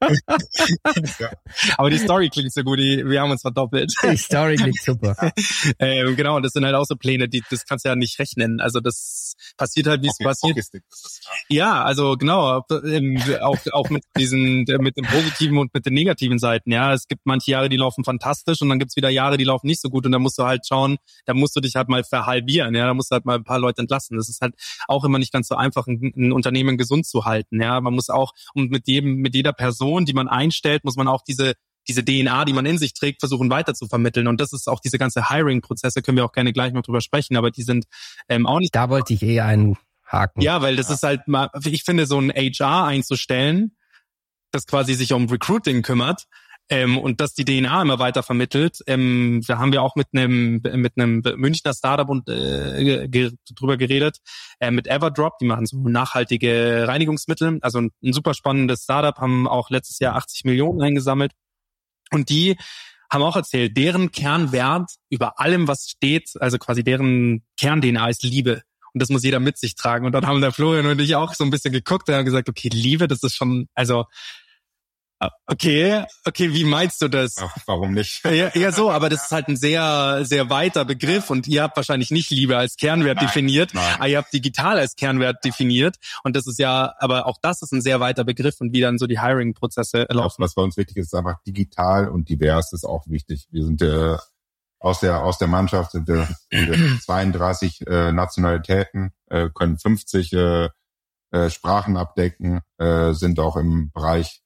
Aber die Story klingt so gut, die, wir haben uns verdoppelt. Die Story klingt super. ähm, genau, das sind halt auch so Pläne, die das kannst du ja nicht rechnen. Also das passiert halt, wie es Hockey- passiert. Das, Ja, also genau, ähm, auch auch mit diesen mit den positiven und mit den negativen Seiten. Ja, es gibt manche Jahre, die laufen fantastisch und dann gibt's wieder Jahre, die laufen nicht so gut und da musst du halt schauen, da musst du dich halt mal verhalbieren. Ja, da musst du halt mal ein paar Leute entlassen. Das ist halt auch immer nicht ganz so einfach, ein, ein Unternehmen gesund zu halten. Ja, man muss auch und mit jedem mit jeder Person, die man einstellt, muss man auch diese diese DNA, die man in sich trägt, versuchen weiter zu vermitteln. Und das ist auch diese ganze Hiring-Prozesse, können wir auch gerne gleich noch drüber sprechen, aber die sind ähm, auch nicht Da wollte ich eh einhaken. ja, weil das ist halt mal, ich finde, so ein HR einzustellen, das quasi sich um Recruiting kümmert ähm, und das die DNA immer weiter vermittelt. Ähm, da haben wir auch mit einem mit einem Münchner Startup und äh, ge drüber geredet, äh, mit Everdrop, die machen so nachhaltige Reinigungsmittel, also ein, ein super spannendes Startup, haben auch letztes Jahr 80 Millionen eingesammelt und die haben auch erzählt, deren Kernwert über allem, was steht, also quasi deren Kern-DNA ist Liebe. Und das muss jeder mit sich tragen. Und dann haben der Florian und ich auch so ein bisschen geguckt und haben gesagt, okay, Liebe, das ist schon, also, äh, okay, okay, wie meinst du das? Ach, warum nicht? Ja, ja, so, aber das ist halt ein sehr, sehr weiter Begriff und ihr habt wahrscheinlich nicht Liebe als Kernwert Nein, definiert, nein. aber ihr habt digital als Kernwert definiert und das ist ja, aber auch das ist ein sehr weiter Begriff und wie dann so die Hiring-Prozesse laufen. was bei uns wichtig ist, ist einfach digital und divers ist auch wichtig. Wir sind äh, aus der aus der Mannschaft sind wir, sind wir 32 äh, Nationalitäten, äh, können 50 äh, äh, Sprachen abdecken, äh, sind auch im Bereich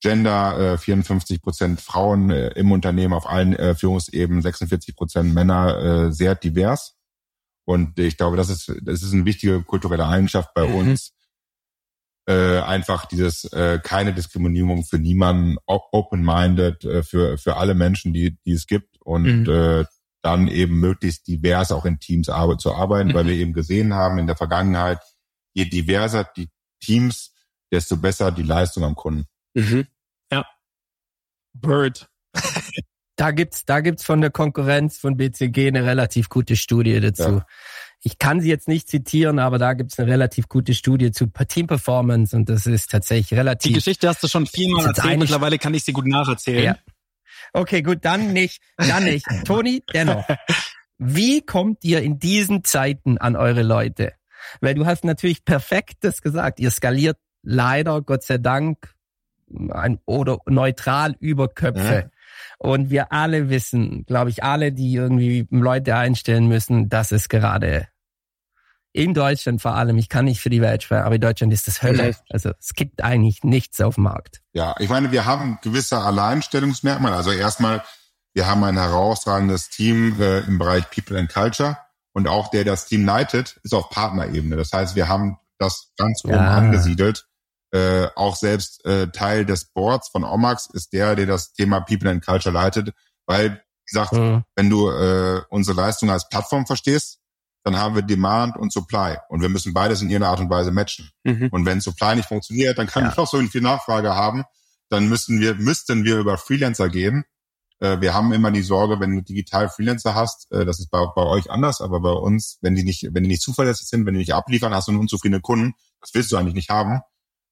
Gender äh, 54 Prozent Frauen äh, im Unternehmen auf allen äh, Führungsebenen, 46 Prozent Männer, äh, sehr divers. Und ich glaube, das ist das ist eine wichtige kulturelle Eigenschaft bei Mhm. uns, äh, einfach dieses äh, keine Diskriminierung für niemanden, open-minded äh, für für alle Menschen, die die es gibt und Mhm. äh, dann eben möglichst divers auch in Teams arbe zu arbeiten, weil Mhm. wir eben gesehen haben in der Vergangenheit, je diverser die Teams, desto besser die Leistung am Kunden. Mhm. Ja. Bird. Da gibt's, da gibt's von der Konkurrenz von BCG eine relativ gute Studie dazu. Ja. Ich kann sie jetzt nicht zitieren, aber da gibt's eine relativ gute Studie zu Team Performance und das ist tatsächlich Die relativ. Geschichte hast du schon jetzt erzählt, mittlerweile kann ich sie gut nacherzählen. Ja. Okay, gut, dann nicht, dann nicht. Toni, dennoch. Wie kommt ihr in diesen Zeiten an eure Leute? Weil du hast natürlich perfektes gesagt. Ihr skaliert leider, Gott sei Dank, ein, oder neutral über Köpfe. Und wir alle wissen, glaube ich, alle, die irgendwie Leute einstellen müssen, dass es gerade in Deutschland vor allem, ich kann nicht für die Welt sprechen, aber in Deutschland ist das Hölle. Also es gibt eigentlich nichts auf dem Markt. Ja, ich meine, wir haben gewisse Alleinstellungsmerkmale. Also erstmal, wir haben ein herausragendes Team äh, im Bereich People and Culture und auch der, der das Team leitet, ist auf Partnerebene. Das heißt, wir haben das ganz oben Ja. angesiedelt. Äh, auch selbst äh, Teil des Boards von Omax ist der, der das Thema People and Culture leitet, weil, wie gesagt, Mhm. wenn du äh, unsere Leistung als Plattform verstehst, dann haben wir Demand und Supply und wir müssen beides in irgendeiner Art und Weise matchen. Mhm. Und wenn Supply nicht funktioniert, dann kann Ja. ich noch so viel Nachfrage haben. Dann müssten wir, müssten wir über Freelancer gehen. Äh, wir haben immer die Sorge, wenn du digital Freelancer hast, äh, das ist bei, bei euch anders, aber bei uns, wenn die nicht, wenn die nicht zuverlässig sind, wenn die nicht abliefern, hast du einen unzufriedenen Kunden. Das willst du eigentlich nicht haben.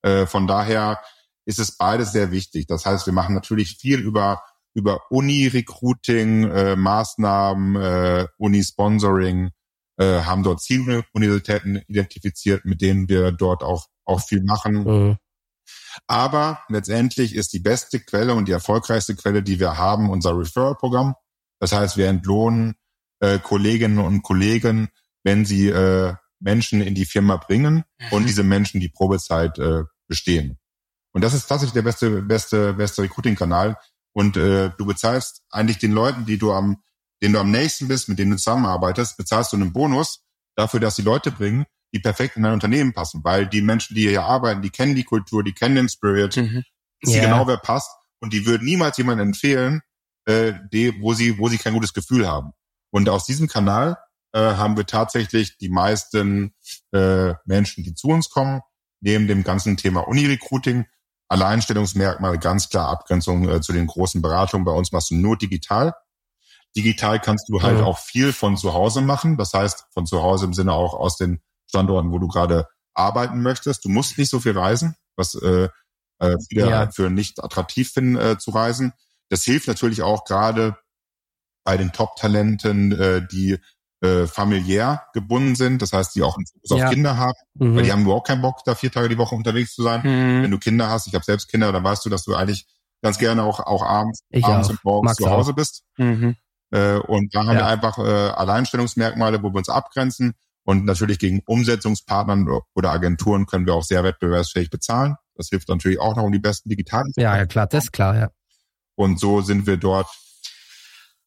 Äh, von daher ist es beides sehr wichtig. Das heißt, wir machen natürlich viel über über Uni-Recruiting, äh, Maßnahmen, äh, Uni-Sponsoring, äh, haben dort Zieluniversitäten identifiziert, mit denen wir dort auch, auch viel machen. Mhm. Aber letztendlich ist die beste Quelle und die erfolgreichste Quelle, die wir haben, unser Referral-Programm. Das heißt, wir entlohnen äh, Kolleginnen und Kollegen, wenn sie äh, Menschen in die Firma bringen und diese Menschen die Probezeit äh, bestehen. Und das ist tatsächlich der beste, beste, beste Recruiting-Kanal. Und äh, du bezahlst eigentlich den Leuten, die du am, denen du am nächsten bist, mit denen du zusammenarbeitest, bezahlst du einen Bonus dafür, dass die Leute bringen, die perfekt in dein Unternehmen passen. Weil die Menschen, die hier arbeiten, die kennen die Kultur, die kennen den Spirit, Mhm. wissen Ja. genau, wer passt und die würden niemals jemanden empfehlen, äh, die, wo sie, wo sie kein gutes Gefühl haben. Und aus diesem Kanal äh, haben wir tatsächlich die meisten äh, Menschen, die zu uns kommen, neben dem ganzen Thema Uni-Recruiting, Alleinstellungsmerkmale, ganz klar Abgrenzung äh, zu den großen Beratungen. Bei uns machst du nur digital. Digital kannst du halt Mhm. auch viel von zu Hause machen. Das heißt, von zu Hause im Sinne auch aus den Standorten, wo du gerade arbeiten möchtest. Du musst nicht so viel reisen, was äh, äh, viele Ja. halt für nicht attraktiv finden äh, zu reisen. Das hilft natürlich auch gerade bei den Top-Talenten, äh, die äh, familiär gebunden sind. Das heißt, die auch einen Fokus Ja. auf Kinder haben, Mhm. weil die haben überhaupt keinen Bock, da vier Tage die Woche unterwegs zu sein. Mhm. Wenn du Kinder hast, ich habe selbst Kinder, dann weißt du, dass du eigentlich ganz gerne auch, auch abends, Ich abends auch. und morgens Mag's zu Hause bist. Mhm. Äh, und da haben Ja. wir einfach äh, Alleinstellungsmerkmale, wo wir uns abgrenzen. Und natürlich gegen Umsetzungspartnern oder Agenturen können wir auch sehr wettbewerbsfähig bezahlen. Das hilft natürlich auch noch, um die besten digitalen Ja, ja, klar, das ist klar, ja. Und so sind wir dort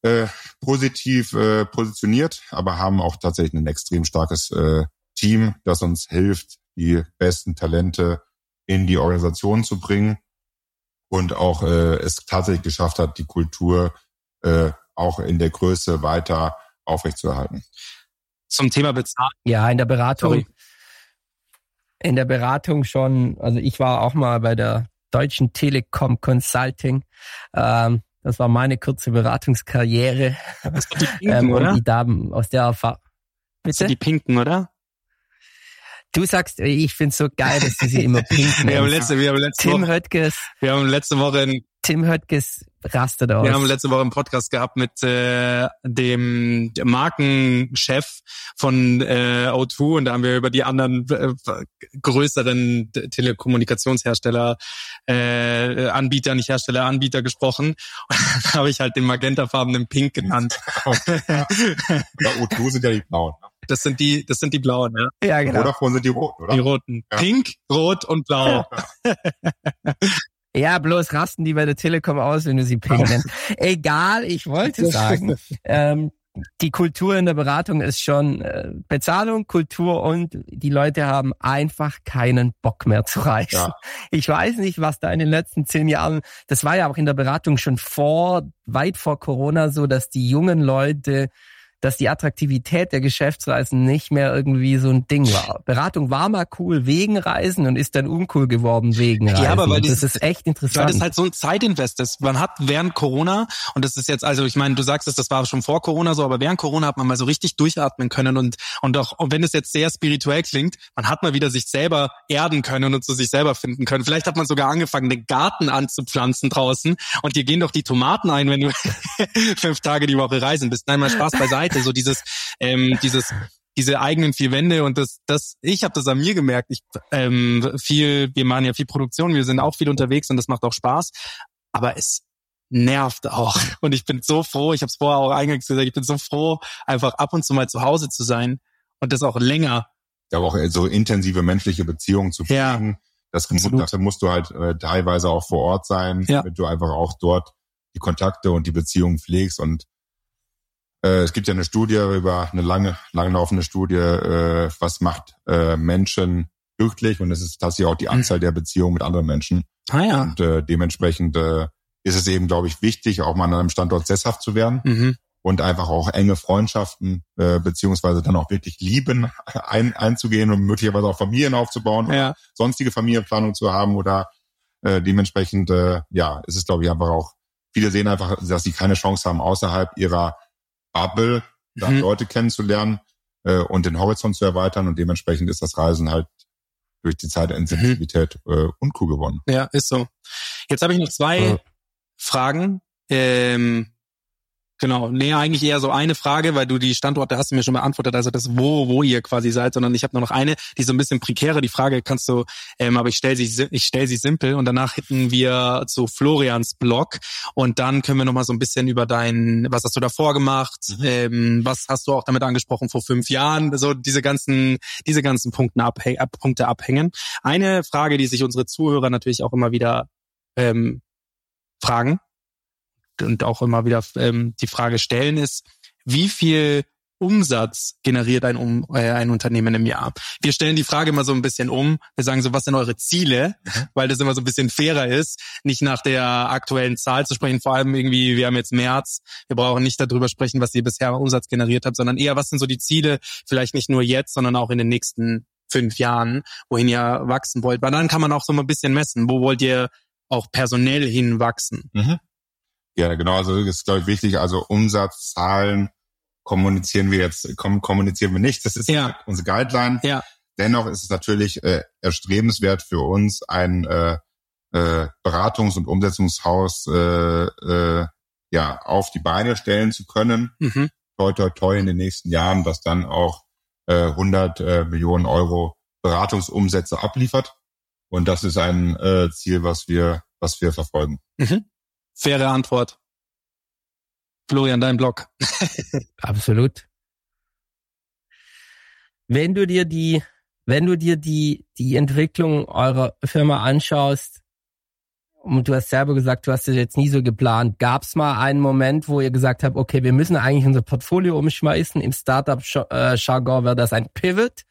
äh, positiv äh, positioniert, aber haben auch tatsächlich ein extrem starkes äh, Team, das uns hilft, die besten Talente in die Organisation zu bringen und auch äh, es tatsächlich geschafft hat, die Kultur äh, auch in der Größe weiter aufrechtzuerhalten. Zum Thema Bezahlen. Ja, in der Beratung, Sorry. in der Beratung schon, also ich war auch mal bei der Deutschen Telekom Consulting. Ähm, das war meine kurze Beratungskarriere. Das sind die Pinken, Ähm, und oder? die Damen aus der Erfahrung. Das sind Bitte? die Pinken, oder? Du sagst, ich find's so geil, dass du sie immer pink Wir haben letzte, wir haben letzte Tim Woche, Höttges, wir haben letzte Woche einen Tim Höttges rastet aus. Wir haben letzte Woche einen Podcast gehabt mit äh, dem Markenchef von äh, O2 und da haben wir über die anderen äh, größeren Telekommunikationshersteller, äh, Anbieter, nicht Hersteller, Anbieter gesprochen. Und dann habe ich halt den magentafarbenen Pink genannt. Ja, O2 sind ja die blauen. Das sind die, das sind die blauen, ja. ja, genau. Vodafone sind die roten, oder? Die roten. Ja. Pink, rot und blau. Ja, bloß rasten die bei der Telekom aus, wenn du sie pink nennst. Egal, ich wollte sagen, ähm, die Kultur in der Beratung ist schon äh, Bezahlung, Kultur und die Leute haben einfach keinen Bock mehr zu reisen. Ja. Ich weiß nicht, was da in den letzten zehn Jahren, das war ja auch in der Beratung schon vor, weit vor Corona so, dass die jungen Leute dass die Attraktivität der Geschäftsreisen nicht mehr irgendwie so ein Ding war. Beratung war mal cool wegen Reisen und ist dann uncool geworden wegen Reisen. Ja, aber weil das dieses- ist echt Weil interessant. das halt so ein Zeitinvest ist. Man hat während Corona, und das ist jetzt, also ich meine, du sagst es, das war schon vor Corona so, aber während Corona hat man mal so richtig durchatmen können und, und auch, und wenn es jetzt sehr spirituell klingt, man hat mal wieder sich selber erden können und zu sich selber finden können. Vielleicht hat man sogar angefangen, den Garten anzupflanzen draußen und dir gehen doch die Tomaten ein, wenn du fünf Tage die Woche reisen bist. Nein, mal Spaß beiseite. So dieses, ähm, dieses, diese eigenen vier Wände und das, das, ich habe das an mir gemerkt. Ich ähm, viel, wir machen ja viel Produktion, wir sind auch viel unterwegs und das macht auch Spaß. Aber es nervt auch. Und ich bin so froh, ich habe es vorher auch eingangs gesagt, ich bin so froh, einfach ab und zu mal zu Hause zu sein und das auch länger. Ja, aber auch so intensive menschliche Beziehungen zu Ja, pflegen. das mu- absolut. dafür musst du halt äh, teilweise auch vor Ort sein, Ja. damit du einfach auch dort die Kontakte und die Beziehungen pflegst. Und äh, es gibt ja eine Studie über eine lange, langlaufende Studie, äh, was macht äh, Menschen glücklich und es ist tatsächlich auch die Anzahl der Beziehungen mit anderen Menschen. Ah ja. Und äh, dementsprechend äh, ist es eben, glaube ich, wichtig, auch mal an einem Standort sesshaft zu werden Mhm. und einfach auch enge Freundschaften äh, beziehungsweise dann auch wirklich Lieben ein, einzugehen und möglicherweise auch Familien aufzubauen oder Ja. sonstige Familienplanung zu haben oder äh, dementsprechend, äh, ja, es ist glaube ich einfach auch, viele sehen einfach, dass sie keine Chance haben, außerhalb ihrer Bubble da Mhm. Leute kennenzulernen äh, und den Horizont zu erweitern und dementsprechend ist das Reisen halt durch die Zeitintensivität äh, uncool geworden. Ja, ist so. Jetzt habe ich noch zwei Ja. Fragen. Ähm, genau, nee, eigentlich eher so eine Frage, weil du die Standorte hast du mir schon beantwortet, also das wo, wo ihr quasi seid, sondern ich habe nur noch eine, die so ein bisschen prekäre. Die Frage kannst du, ähm, aber ich stelle sie, si- ich stell sie simpel und danach hätten wir zu Florians Blog und dann können wir noch mal so ein bisschen über dein, was hast du davor gemacht, ähm, was hast du auch damit angesprochen vor fünf Jahren, so diese ganzen, diese ganzen Punkte, abhäng, ab, Punkte abhängen. Eine Frage, die sich unsere Zuhörer natürlich auch immer wieder ähm, fragen und auch immer wieder ähm, die Frage stellen ist, wie viel Umsatz generiert ein, um, äh, ein Unternehmen im Jahr? Wir stellen die Frage immer so ein bisschen um. Wir sagen so, was sind eure Ziele? Mhm. Weil das immer so ein bisschen fairer ist, nicht nach der aktuellen Zahl zu sprechen. Vor allem irgendwie, wir haben jetzt März. Wir brauchen nicht darüber sprechen, was ihr bisher Umsatz generiert habt, sondern eher, was sind so die Ziele? Vielleicht nicht nur jetzt, sondern auch in den nächsten fünf Jahren, wohin ihr wachsen wollt. Weil dann kann man auch so ein bisschen messen. Wo wollt ihr auch personell hinwachsen? Mhm. Ja, genau. Also das ist, glaube ich, wichtig. Also Umsatzzahlen kommunizieren wir jetzt, kommunizieren wir nicht. Das ist ja. unsere Guideline. Ja. Dennoch ist es natürlich äh, erstrebenswert für uns, ein äh, äh, Beratungs- und Umsetzungshaus äh, äh, ja auf die Beine stellen zu können. Mhm. Toi, toi, toi in den nächsten Jahren, was dann auch äh, 100 äh, Millionen Euro Beratungsumsätze abliefert. Und das ist ein äh, Ziel, was wir, was wir verfolgen. Mhm. Faire Antwort. Florian, dein Blog. Absolut. Wenn du dir die, wenn du dir die, die Entwicklung eurer Firma anschaust, und du hast selber gesagt, du hast es jetzt nie so geplant. Gab es mal einen Moment, wo ihr gesagt habt, okay, wir müssen eigentlich unser Portfolio umschmeißen? Im Startup-Jargon wäre das ein Pivot.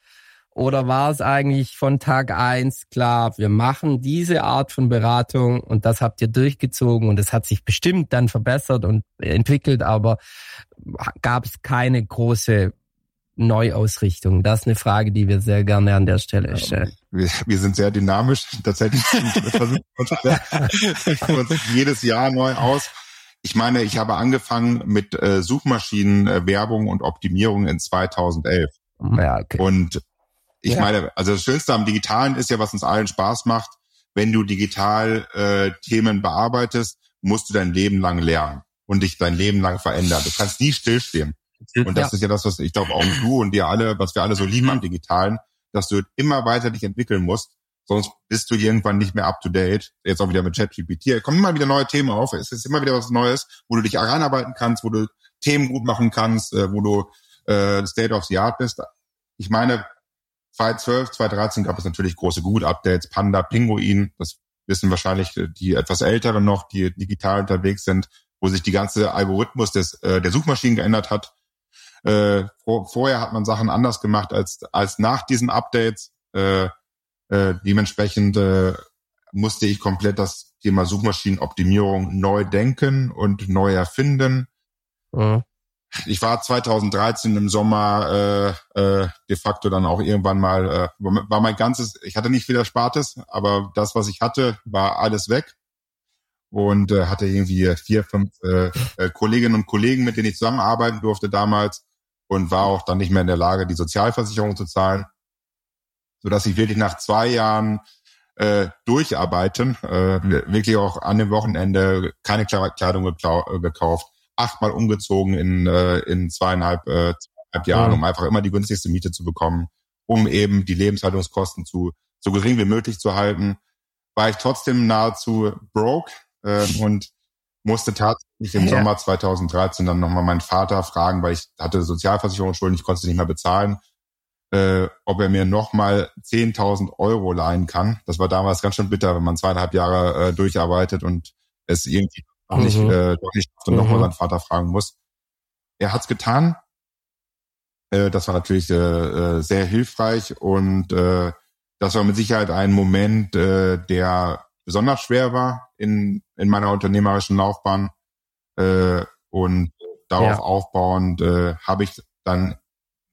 Oder war es eigentlich von Tag eins klar, wir machen diese Art von Beratung und das habt ihr durchgezogen und es hat sich bestimmt dann verbessert und entwickelt, aber gab es keine große Neuausrichtung? Das ist eine Frage, die wir sehr gerne an der Stelle stellen. Wir, wir sind sehr dynamisch. Tatsächlich versuchen wir uns jedes Jahr neu aus. Ich meine, ich habe angefangen mit äh, Suchmaschinenwerbung und Optimierung in 2011. Ja, okay. Und ich ja. meine, also das Schönste am Digitalen ist ja, was uns allen Spaß macht. Wenn du digital äh, Themen bearbeitest, musst du dein Leben lang lernen und dich dein Leben lang verändern. Du kannst nie stillstehen. Und das ja. ist ja das, was ich glaube auch du und wir alle, was wir alle so lieben am Digitalen, dass du immer weiter dich entwickeln musst, sonst bist du irgendwann nicht mehr up to date. Jetzt auch wieder mit ChatGPT. Es kommen immer wieder neue Themen auf. Es ist immer wieder was Neues, wo du dich reinarbeiten kannst, wo du Themen gut machen kannst, äh, wo du äh, State of the Art bist. Ich meine, 2012, 2013 gab es natürlich große Google-Updates, Panda, Pinguin, das wissen wahrscheinlich die etwas Älteren noch, die digital unterwegs sind, wo sich die ganze Algorithmus des, äh, der Suchmaschinen geändert hat. Äh, vor, vorher hat man Sachen anders gemacht als, als nach diesen Updates. Äh, äh, dementsprechend äh, musste ich komplett das Thema Suchmaschinenoptimierung neu denken und neu erfinden. Mhm ich war 2013 im Sommer äh, äh, de facto dann auch irgendwann mal, äh, war mein ganzes, ich hatte nicht viel Erspartes, aber das, was ich hatte, war alles weg. Und äh, hatte irgendwie vier, fünf äh, äh, Kolleginnen und Kollegen, mit denen ich zusammenarbeiten durfte damals und war auch dann nicht mehr in der Lage, die Sozialversicherung zu zahlen. Sodass ich wirklich nach zwei Jahren äh, durcharbeiten, äh, wirklich auch an dem Wochenende keine Kleidung gekauft, achtmal umgezogen in, äh, in zweieinhalb, äh, zweieinhalb Jahren, um einfach immer die günstigste Miete zu bekommen, um eben die Lebenshaltungskosten zu so gering wie möglich zu halten, war ich trotzdem nahezu broke äh, und musste tatsächlich im ja. Sommer 2013 dann nochmal meinen Vater fragen, weil ich hatte Sozialversicherungsschulden, ich konnte sie nicht mehr bezahlen, äh, ob er mir nochmal 10.000 Euro leihen kann. Das war damals ganz schön bitter, wenn man zweieinhalb Jahre äh, durcharbeitet und es irgendwie auch nicht, mhm. äh, doch nicht und mhm. nochmal seinen Vater fragen muss. Er hat's getan. Äh, das war natürlich äh, äh, sehr hilfreich und äh, das war mit Sicherheit ein Moment, äh, der besonders schwer war in, in meiner unternehmerischen Laufbahn. Äh, und darauf ja. aufbauend äh, habe ich dann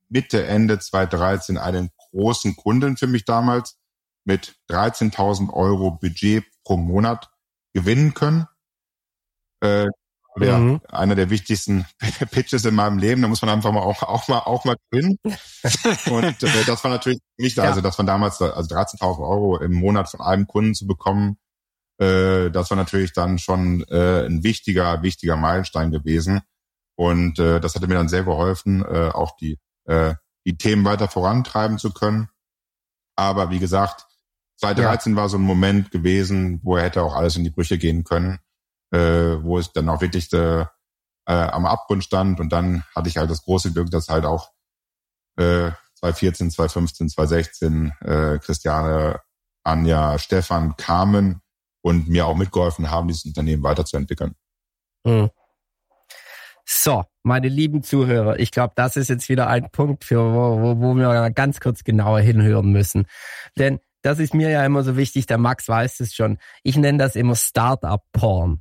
Mitte, Ende 2013 einen großen Kunden für mich damals mit 13.000 Euro Budget pro Monat gewinnen können äh, der, mhm. einer der wichtigsten Pitches in meinem Leben. Da muss man einfach mal auch, auch mal auch mal gewinnen. Und äh, das war natürlich nicht, ja. also das von damals, also 13.000 Euro im Monat von einem Kunden zu bekommen, äh, das war natürlich dann schon äh, ein wichtiger, wichtiger Meilenstein gewesen. Und äh, das hatte mir dann sehr geholfen, äh, auch die, äh, die Themen weiter vorantreiben zu können. Aber wie gesagt, 2013 ja. war so ein Moment gewesen, wo er hätte auch alles in die Brüche gehen können äh, wo es dann auch wirklich äh, äh, am Abgrund stand. Und dann hatte ich halt das große Glück, dass halt auch äh, 2014, 2015, 2016 äh, Christiane, Anja, Stefan kamen und mir auch mitgeholfen haben, dieses Unternehmen weiterzuentwickeln. Hm. So, meine lieben Zuhörer, ich glaube, das ist jetzt wieder ein Punkt, für wo, wo, wo wir ganz kurz genauer hinhören müssen. Denn das ist mir ja immer so wichtig, der Max weiß es schon. Ich nenne das immer Startup-Porn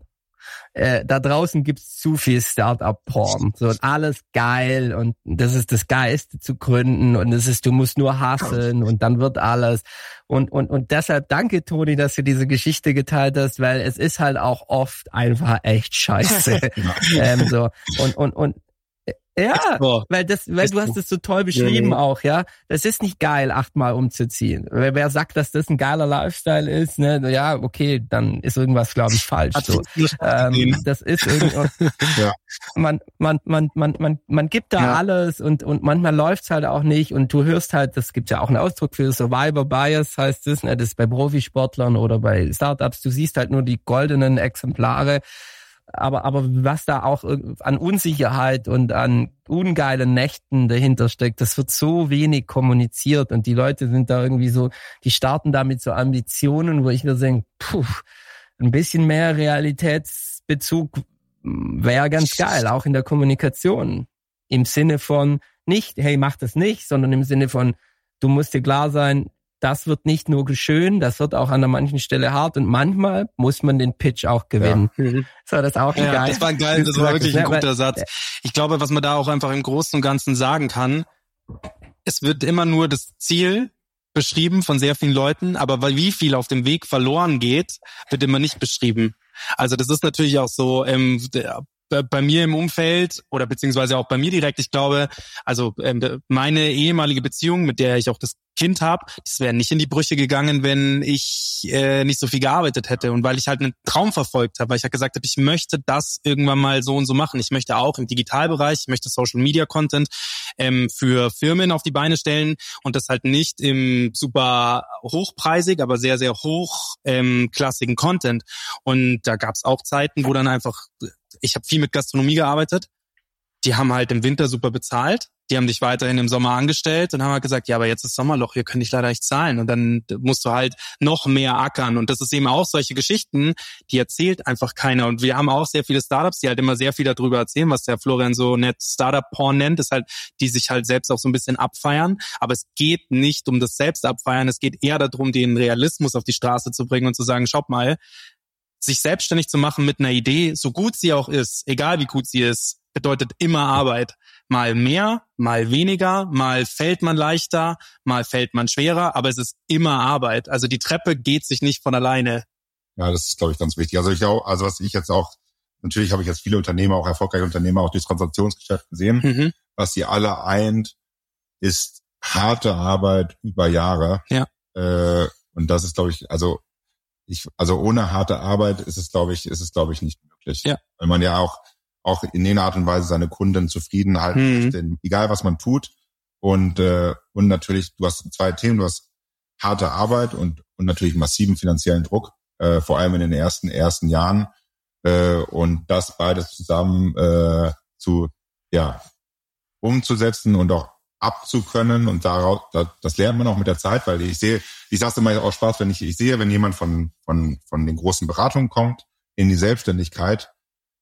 äh, da draußen gibt's zu viel Startup-Porn. So alles geil und das ist das Geiste zu gründen und es ist, du musst nur hasseln und dann wird alles. Und, und, und deshalb danke, Toni, dass du diese Geschichte geteilt hast, weil es ist halt auch oft einfach echt scheiße. ähm, so. Und, und, und ja, so. weil das, weil du hast es so toll beschrieben ja. auch, ja. Das ist nicht geil, achtmal umzuziehen. Wer, wer sagt, dass das ein geiler Lifestyle ist, ne, ja, okay, dann ist irgendwas, glaube ich, falsch. So. Ähm, das ist irgendwie, ja. man, man, man, man, man, man gibt da ja. alles und, und manchmal läuft's halt auch nicht und du hörst halt, das gibt ja auch einen Ausdruck für Survivor Bias, heißt das, ne, das ist bei Profisportlern oder bei Startups, du siehst halt nur die goldenen Exemplare aber, aber was da auch an Unsicherheit und an ungeilen Nächten dahinter steckt, das wird so wenig kommuniziert und die Leute sind da irgendwie so, die starten da mit so Ambitionen, wo ich mir denke, puh, ein bisschen mehr Realitätsbezug wäre ganz geil, auch in der Kommunikation. Im Sinne von nicht, hey, mach das nicht, sondern im Sinne von, du musst dir klar sein, das wird nicht nur schön, das wird auch an der manchen Stelle hart und manchmal muss man den Pitch auch gewinnen. Ja. Mhm. So, das auch ja, geil. Das war geil, das war wirklich ein guter Satz. Ich glaube, was man da auch einfach im Großen und Ganzen sagen kann, es wird immer nur das Ziel beschrieben von sehr vielen Leuten, aber weil wie viel auf dem Weg verloren geht, wird immer nicht beschrieben. Also das ist natürlich auch so, ähm, bei mir im Umfeld oder beziehungsweise auch bei mir direkt, ich glaube, also ähm, meine ehemalige Beziehung, mit der ich auch das Kind habe, das wäre nicht in die Brüche gegangen, wenn ich äh, nicht so viel gearbeitet hätte und weil ich halt einen Traum verfolgt habe, weil ich halt gesagt habe, ich möchte das irgendwann mal so und so machen. Ich möchte auch im Digitalbereich, ich möchte Social Media Content ähm, für Firmen auf die Beine stellen und das halt nicht im super hochpreisig, aber sehr sehr hochklassigen ähm, Content. Und da gab es auch Zeiten, wo dann einfach ich habe viel mit Gastronomie gearbeitet. Die haben halt im Winter super bezahlt. Die haben dich weiterhin im Sommer angestellt und haben halt gesagt, ja, aber jetzt ist Sommerloch, wir können dich leider nicht zahlen. Und dann musst du halt noch mehr ackern. Und das ist eben auch solche Geschichten, die erzählt einfach keiner. Und wir haben auch sehr viele Startups, die halt immer sehr viel darüber erzählen, was der Florian so nett Startup-Porn nennt, ist halt, die sich halt selbst auch so ein bisschen abfeiern. Aber es geht nicht um das Selbstabfeiern, es geht eher darum, den Realismus auf die Straße zu bringen und zu sagen, schaut mal, sich selbstständig zu machen mit einer Idee, so gut sie auch ist, egal wie gut sie ist, bedeutet immer Arbeit. Mal mehr, mal weniger, mal fällt man leichter, mal fällt man schwerer, aber es ist immer Arbeit. Also die Treppe geht sich nicht von alleine. Ja, das ist, glaube ich, ganz wichtig. Also ich auch, also was ich jetzt auch, natürlich habe ich jetzt viele Unternehmer, auch erfolgreiche Unternehmer, auch durchs Transaktionsgeschäft gesehen. Mhm. Was sie alle eint, ist harte Arbeit über Jahre. Ja. Äh, und das ist, glaube ich, also ich, also ohne harte Arbeit ist es, glaube ich, ist es, glaube ich, nicht möglich. Ja. Weil man ja auch, auch in jener Art und Weise seine Kunden zufrieden halten mhm. denn egal was man tut. Und, äh, und natürlich, du hast zwei Themen, du hast harte Arbeit und, und natürlich massiven finanziellen Druck, äh, vor allem in den ersten, ersten Jahren. Äh, und das beides zusammen äh, zu, ja, umzusetzen und auch abzukönnen und daraus, das lernt man auch mit der Zeit, weil ich sehe, ich sage immer auch Spaß, wenn ich, ich sehe, wenn jemand von, von, von den großen Beratungen kommt in die Selbstständigkeit,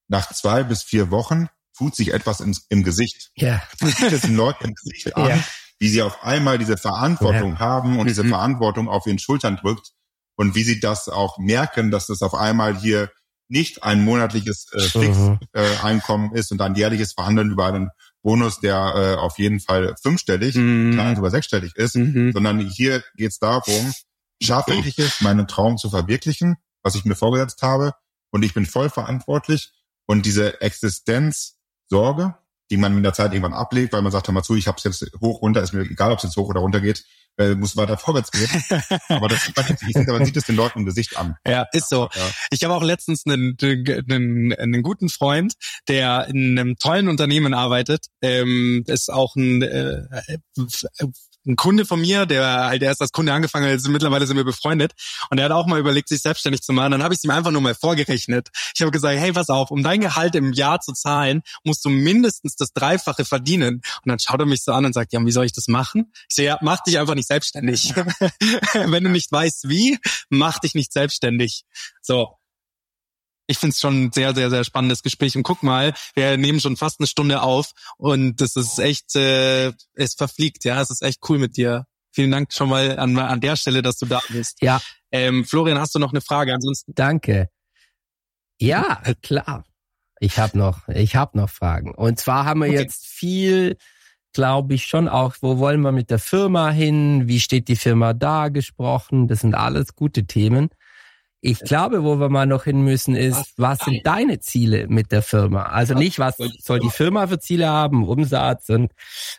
nach zwei bis vier Wochen tut sich etwas ins, im Gesicht. Ja. Sieht es den Leuten im Gesicht an, ja. wie sie auf einmal diese Verantwortung ja. haben und mhm. diese Verantwortung auf ihren Schultern drückt und wie sie das auch merken, dass das auf einmal hier nicht ein monatliches äh, Fix-Einkommen mhm. äh, ist und ein jährliches Verhandeln über einen Bonus, der äh, auf jeden Fall fünfstellig, mhm. klar, sogar sechsstellig ist, mhm. sondern hier geht es darum, schaffe ich es, meinen Traum zu verwirklichen, was ich mir vorgesetzt habe, und ich bin voll verantwortlich und diese Existenzsorge, die man mit der Zeit irgendwann ablegt, weil man sagt, hör mal zu, ich habe es jetzt hoch, runter, ist mir egal, ob es jetzt hoch oder runter geht, äh, muss weiter vorwärts gehen. aber das man sieht es den Leuten im Gesicht an. Ja, ist so. Ja. Ich habe auch letztens einen, einen, einen guten Freund, der in einem tollen Unternehmen arbeitet. Ähm, ist auch ein äh, ein Kunde von mir, der halt erst als Kunde angefangen also mittlerweile sind wir befreundet und der hat auch mal überlegt, sich selbstständig zu machen. Dann habe ich ihm einfach nur mal vorgerechnet. Ich habe gesagt, hey, pass auf, um dein Gehalt im Jahr zu zahlen, musst du mindestens das Dreifache verdienen. Und dann schaut er mich so an und sagt, ja, wie soll ich das machen? Ich so, ja, mach dich einfach nicht selbstständig. Wenn du nicht weißt wie, mach dich nicht selbstständig. So. Ich finde es schon ein sehr, sehr, sehr spannendes Gespräch. Und guck mal, wir nehmen schon fast eine Stunde auf und das ist echt, äh, es verfliegt, ja. Es ist echt cool mit dir. Vielen Dank schon mal an, an der Stelle, dass du da bist. Ja. Ähm, Florian, hast du noch eine Frage? Ansonsten. Danke. Ja, klar. Ich habe noch, ich habe noch Fragen. Und zwar haben wir okay. jetzt viel, glaube ich, schon auch, wo wollen wir mit der Firma hin? Wie steht die Firma da gesprochen? Das sind alles gute Themen. Ich glaube, wo wir mal noch hin müssen, ist, was sind deine Ziele mit der Firma? Also nicht, was soll die Firma für Ziele haben, Umsatz und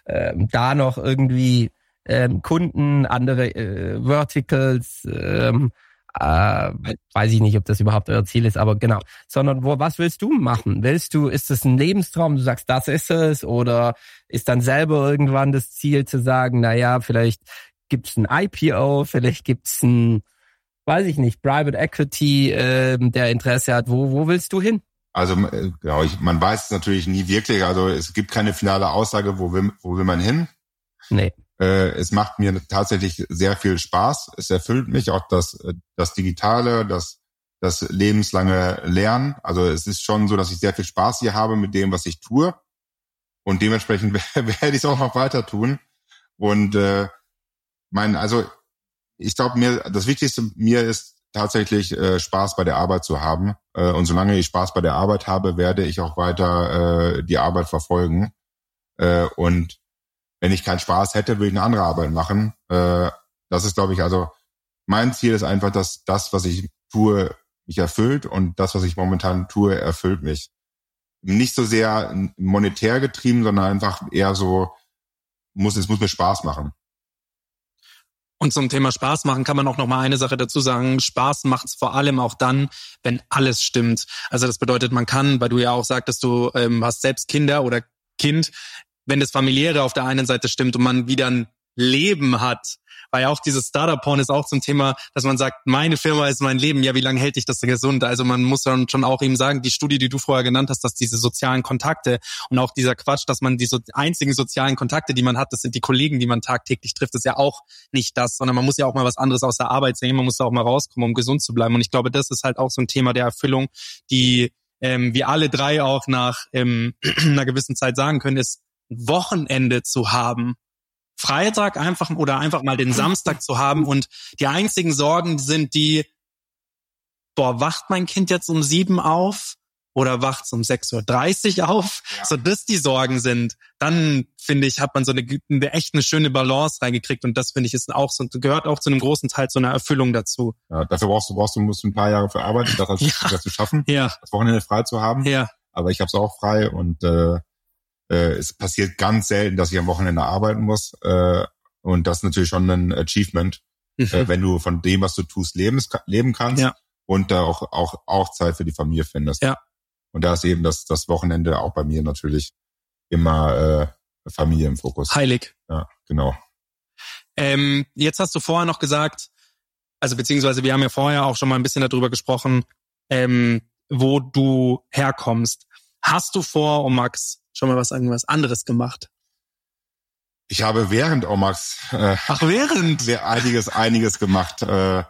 ähm, da noch irgendwie ähm, Kunden, andere äh, Verticals, ähm, äh, weiß ich nicht, ob das überhaupt euer Ziel ist, aber genau. Sondern wo, was willst du machen? Willst du, ist das ein Lebenstraum? Du sagst, das ist es? Oder ist dann selber irgendwann das Ziel zu sagen, na ja, vielleicht gibt's ein IPO, vielleicht gibt's ein weiß ich nicht, Private Equity, äh, der Interesse hat. Wo, wo willst du hin? Also äh, genau, ich, man weiß es natürlich nie wirklich. Also es gibt keine finale Aussage, wo will, wo will man hin. Nee. Äh, es macht mir tatsächlich sehr viel Spaß. Es erfüllt mich auch das, das Digitale, das, das lebenslange Lernen. Also es ist schon so, dass ich sehr viel Spaß hier habe mit dem, was ich tue. Und dementsprechend werde ich es auch noch weiter tun. Und äh, mein, also ich glaube, mir das Wichtigste mir ist tatsächlich äh, Spaß bei der Arbeit zu haben. Äh, und solange ich Spaß bei der Arbeit habe, werde ich auch weiter äh, die Arbeit verfolgen. Äh, und wenn ich keinen Spaß hätte, würde ich eine andere Arbeit machen. Äh, das ist, glaube ich, also mein Ziel ist einfach, dass das, was ich tue, mich erfüllt und das, was ich momentan tue, erfüllt mich. Nicht so sehr monetär getrieben, sondern einfach eher so, muss, es muss mir Spaß machen. Und zum Thema Spaß machen kann man auch noch mal eine Sache dazu sagen. Spaß macht es vor allem auch dann, wenn alles stimmt. Also das bedeutet, man kann, weil du ja auch sagtest, du ähm, hast selbst Kinder oder Kind, wenn das familiäre auf der einen Seite stimmt und man wieder ein Leben hat, weil ja auch dieses Startup-Porn ist auch zum Thema, dass man sagt, meine Firma ist mein Leben, ja, wie lange hält dich das gesund? Also man muss dann schon auch eben sagen, die Studie, die du vorher genannt hast, dass diese sozialen Kontakte und auch dieser Quatsch, dass man die einzigen sozialen Kontakte, die man hat, das sind die Kollegen, die man tagtäglich trifft, ist ja auch nicht das, sondern man muss ja auch mal was anderes aus der Arbeit sehen, man muss da auch mal rauskommen, um gesund zu bleiben. Und ich glaube, das ist halt auch so ein Thema der Erfüllung, die ähm, wir alle drei auch nach ähm, einer gewissen Zeit sagen können, ist Wochenende zu haben, Freitag einfach oder einfach mal den Samstag zu haben und die einzigen Sorgen sind die, boah, wacht mein Kind jetzt um sieben auf oder wacht es um 6.30 Uhr auf? Ja. So das die Sorgen sind, dann finde ich, hat man so eine, eine echt eine schöne Balance reingekriegt und das finde ich ist auch so, gehört auch zu einem großen Teil zu einer Erfüllung dazu. Ja, dafür brauchst du, brauchst du, musst du ein paar Jahre für arbeiten, das, ja. das zu schaffen, ja. das Wochenende frei zu haben. Ja. Aber ich habe es auch frei und äh, äh, es passiert ganz selten, dass ich am Wochenende arbeiten muss. Äh, und das ist natürlich schon ein Achievement, mhm. äh, wenn du von dem, was du tust, leben, leben kannst ja. und da auch, auch, auch Zeit für die Familie findest. Ja. Und da ist eben das, das Wochenende auch bei mir natürlich immer äh, Familie im Fokus. Heilig. Ja, genau. Ähm, jetzt hast du vorher noch gesagt, also beziehungsweise wir haben ja vorher auch schon mal ein bisschen darüber gesprochen, ähm, wo du herkommst. Hast du vor, um Max schon mal was irgendwas anderes gemacht? Ich habe während Omax äh, Ach, während sehr einiges einiges gemacht. Äh,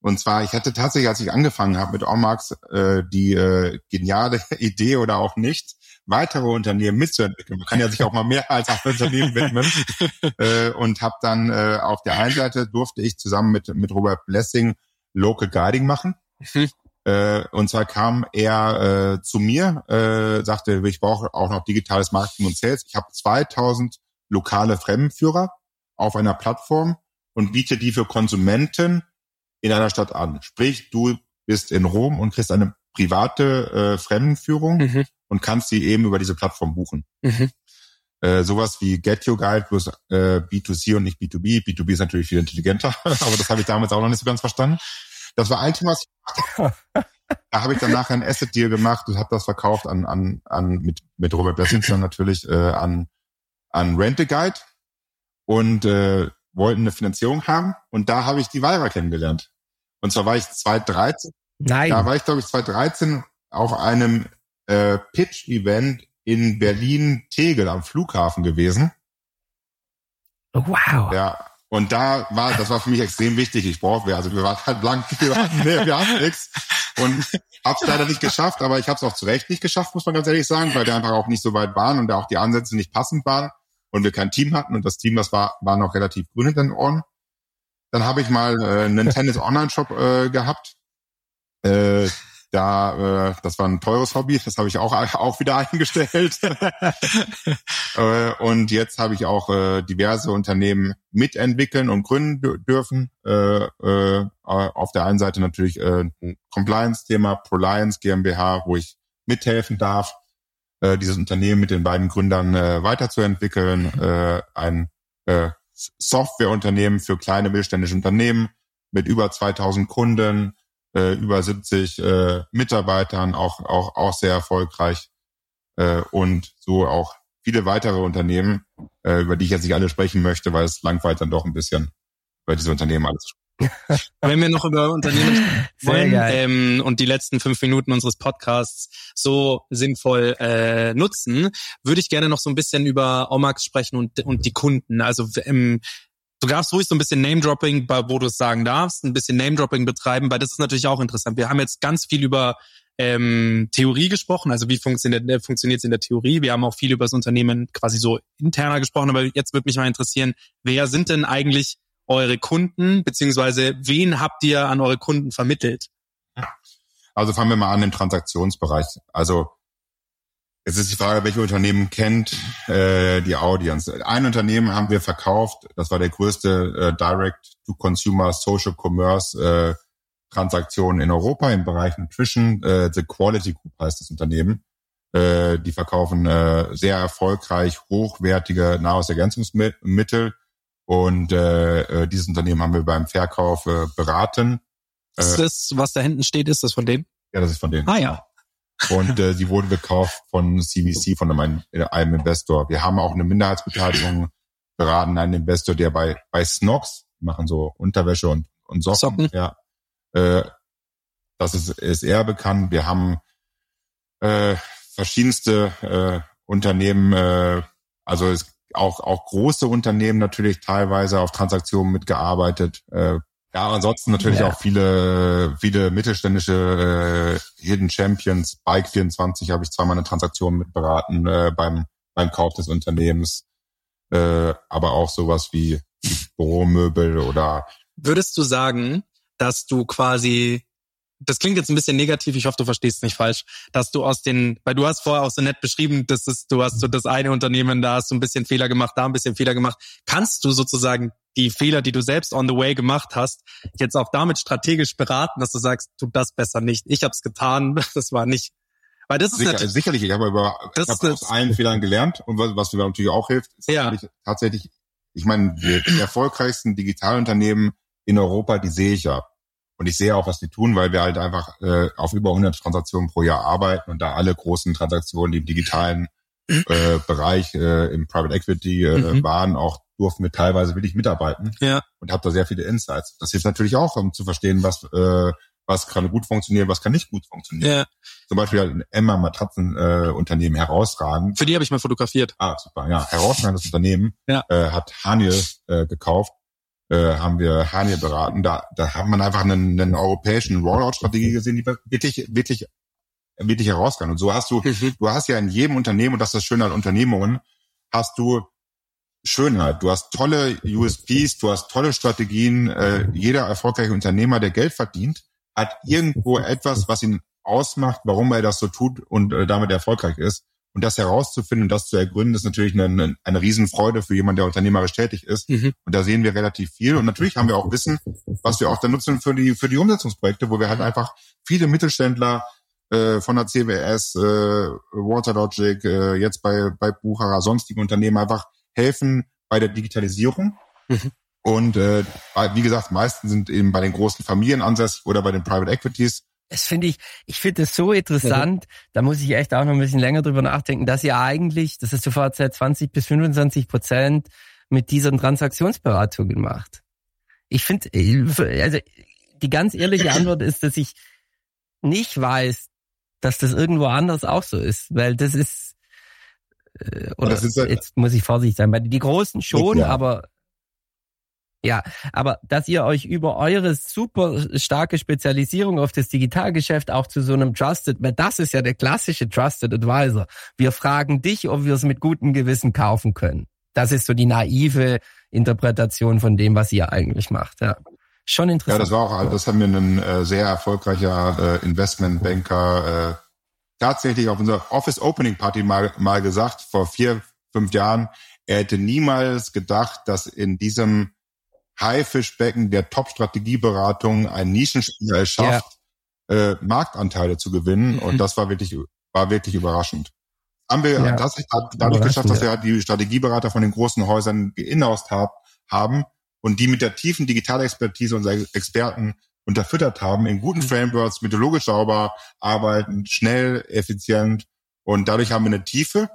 und zwar, ich hatte tatsächlich, als ich angefangen habe mit Omax, äh, die äh, geniale Idee oder auch nicht, weitere Unternehmen mitzuentwickeln. Man kann ja sich auch mal mehr als ein Unternehmen widmen. äh, und habe dann äh, auf der einen Seite durfte ich zusammen mit mit Robert Blessing Local Guiding machen. Mhm. Äh, und zwar kam er äh, zu mir, äh, sagte, ich brauche auch noch digitales Marketing und Sales. Ich habe 2000 lokale Fremdenführer auf einer Plattform und biete die für Konsumenten in einer Stadt an. Sprich, du bist in Rom und kriegst eine private äh, Fremdenführung mhm. und kannst sie eben über diese Plattform buchen. Mhm. Äh, sowas wie Get Your Guide plus äh, B2C und nicht B2B. B2B ist natürlich viel intelligenter, aber das habe ich damals auch noch nicht so ganz verstanden. Das war ein Thema, was ich da habe ich dann nachher ein Asset Deal gemacht und habe das verkauft an an an mit mit Robert Blessings dann natürlich äh, an an Rent a Guide und äh, wollten eine Finanzierung haben und da habe ich die Weira kennengelernt. Und zwar war ich 2013. Nein. Da war ich glaube ich 2013 auf einem äh, Pitch Event in Berlin Tegel am Flughafen gewesen. Wow. Ja, und da war, das war für mich extrem wichtig. Ich brauchte, also wir waren halt blank, wir, waren, nee, wir haben nichts. und hab's leider nicht geschafft, aber ich habe es auch zu Recht nicht geschafft, muss man ganz ehrlich sagen, weil wir einfach auch nicht so weit waren und da auch die Ansätze nicht passend waren und wir kein Team hatten und das Team, das war, war noch relativ grün hinter den Ohren. Dann habe ich mal äh, einen Tennis-Online-Shop äh, gehabt. Äh, da, äh, das war ein teures Hobby, das habe ich auch auch wieder eingestellt. äh, und jetzt habe ich auch äh, diverse Unternehmen mitentwickeln und gründen dürfen. Äh, äh, auf der einen Seite natürlich äh, ein Compliance-Thema, Proliance GmbH, wo ich mithelfen darf, äh, dieses Unternehmen mit den beiden Gründern äh, weiterzuentwickeln. Äh, ein äh, Softwareunternehmen für kleine mittelständische Unternehmen mit über 2000 Kunden, äh, über 70 äh, Mitarbeitern, auch, auch, auch sehr erfolgreich. Äh, und so auch viele weitere Unternehmen, äh, über die ich jetzt nicht alle sprechen möchte, weil es langweilt dann doch ein bisschen, über diese Unternehmen alles Wenn wir noch über Unternehmen wollen ähm, und die letzten fünf Minuten unseres Podcasts so sinnvoll äh, nutzen, würde ich gerne noch so ein bisschen über Omax sprechen und, und die Kunden. Also ähm, Du darfst ruhig so ein bisschen Name-Dropping, wo du es sagen darfst, ein bisschen Name-Dropping betreiben, weil das ist natürlich auch interessant. Wir haben jetzt ganz viel über ähm, Theorie gesprochen, also wie funktioniert äh, funktioniert es in der Theorie. Wir haben auch viel über das Unternehmen quasi so interner gesprochen, aber jetzt würde mich mal interessieren, wer sind denn eigentlich eure Kunden, beziehungsweise wen habt ihr an eure Kunden vermittelt? Also fangen wir mal an im Transaktionsbereich. Also es ist die Frage, welche Unternehmen kennt äh, die Audience. Ein Unternehmen haben wir verkauft, das war der größte äh, Direct-to-Consumer Social Commerce äh, Transaktion in Europa im Bereich Nutrition. Äh, The Quality Group heißt das Unternehmen. Äh, die verkaufen äh, sehr erfolgreich hochwertige Nahrungsergänzungsmittel und äh, äh, dieses Unternehmen haben wir beim Verkauf äh, beraten. Ist das, was da hinten steht, ist das von denen? Ja, das ist von denen. Ah ja. Und äh, sie wurde gekauft von CVC, von einem, einem Investor. Wir haben auch eine Minderheitsbeteiligung beraten, einen Investor, der bei, bei Snox, machen so Unterwäsche und, und Socken. Socken. Ja. Äh, das ist, ist eher bekannt. Wir haben äh, verschiedenste äh, Unternehmen, äh, also es auch, auch große Unternehmen natürlich teilweise auf Transaktionen mitgearbeitet. Äh, ja, ansonsten natürlich ja. auch viele, viele mittelständische äh, Hidden Champions. Bike 24 habe ich zweimal eine Transaktion mitberaten äh, beim, beim Kauf des Unternehmens. Äh, aber auch sowas wie, wie Büromöbel oder. Würdest du sagen, dass du quasi das klingt jetzt ein bisschen negativ, ich hoffe, du verstehst es nicht falsch, dass du aus den, weil du hast vorher auch so nett beschrieben, dass es, du hast so das eine Unternehmen, da hast du ein bisschen Fehler gemacht, da ein bisschen Fehler gemacht. Kannst du sozusagen die Fehler, die du selbst on the way gemacht hast, jetzt auch damit strategisch beraten, dass du sagst, tu das besser nicht. Ich habe es getan, das war nicht. Weil das ist Sicher, natürlich, sicherlich, ich habe über ich hab aus allen Fehlern gelernt und was, was mir natürlich auch hilft, ist ja. tatsächlich, ich meine, die erfolgreichsten Digitalunternehmen in Europa, die sehe ich ja. Und ich sehe auch, was die tun, weil wir halt einfach äh, auf über 100 Transaktionen pro Jahr arbeiten und da alle großen Transaktionen, die im digitalen äh, Bereich äh, im Private Equity äh, mhm. waren, auch durften wir teilweise wirklich mitarbeiten ja. und habe da sehr viele Insights. Das hilft natürlich auch, um zu verstehen, was äh, was kann gut funktionieren, was kann nicht gut funktionieren. Ja. Zum Beispiel ein Emma Matratzen äh, Unternehmen herausragend. Für die habe ich mal fotografiert. Ah, super, ja. Herausragendes Unternehmen ja. äh, hat Haniel äh, gekauft äh, haben wir Haniel beraten. Da, da hat man einfach einen, einen europäischen Rollout-Strategie gesehen, die wirklich, wirklich, wirklich herauskommt. Und so hast du, mhm. du hast ja in jedem Unternehmen, und das ist das Schöne an Unternehmungen, hast du Schönheit. Du hast tolle USPs, du hast tolle Strategien. Äh, jeder erfolgreiche Unternehmer, der Geld verdient, hat irgendwo etwas, was ihn ausmacht, warum er das so tut und äh, damit erfolgreich ist. Und das herauszufinden und das zu ergründen, ist natürlich eine, eine Riesenfreude für jemanden, der unternehmerisch tätig ist. Mhm. Und da sehen wir relativ viel. Und natürlich haben wir auch Wissen, was wir auch dann nutzen für die, für die Umsetzungsprojekte, wo wir halt einfach viele Mittelständler äh, von der CWS, äh, Waterlogic, äh, jetzt bei, bei Bucherer, sonstigen Unternehmen einfach helfen bei der Digitalisierung. Mhm. Und äh, wie gesagt, meisten sind eben bei den großen Familien ansässig oder bei den Private Equities. Das finde ich, ich finde das so interessant. Ja. Da muss ich echt auch noch ein bisschen länger drüber nachdenken, dass ihr eigentlich, das ist sofort seit 20 bis 25 Prozent mit dieser Transaktionsberatung gemacht. Ich finde, also die ganz ehrliche Antwort ist, dass ich nicht weiß, dass das irgendwo anders auch so ist, weil das ist, äh, oder das ist, jetzt muss ich vorsichtig sein, die Großen schon, ja. aber Ja, aber dass ihr euch über eure super starke Spezialisierung auf das Digitalgeschäft auch zu so einem Trusted, weil das ist ja der klassische Trusted Advisor. Wir fragen dich, ob wir es mit gutem Gewissen kaufen können. Das ist so die naive Interpretation von dem, was ihr eigentlich macht. Ja. Schon interessant. Ja, das war auch, das haben wir ein äh, sehr erfolgreicher äh, Investmentbanker äh, tatsächlich auf unserer Office Opening Party mal, mal gesagt, vor vier, fünf Jahren. Er hätte niemals gedacht, dass in diesem Haifischbecken der Top-Strategieberatung ein Nischenspieler es schafft, ja. äh, Marktanteile zu gewinnen. Mhm. Und das war wirklich, war wirklich überraschend. Haben wir ja, das dadurch geschafft, dass wir halt die Strategieberater von den großen Häusern geinhoused haben und die mit der tiefen Digitalexpertise unserer Experten unterfüttert haben, in guten mhm. Frameworks, methodologisch sauber arbeiten, schnell, effizient. Und dadurch haben wir eine Tiefe,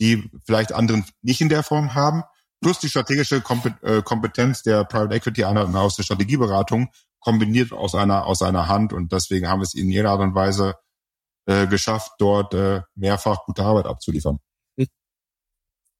die vielleicht anderen nicht in der Form haben plus die strategische äh, Kompetenz der Private Equity aus der Strategieberatung kombiniert aus einer aus einer Hand und deswegen haben wir es in jeder Art und Weise äh, geschafft, dort äh, mehrfach gute Arbeit abzuliefern.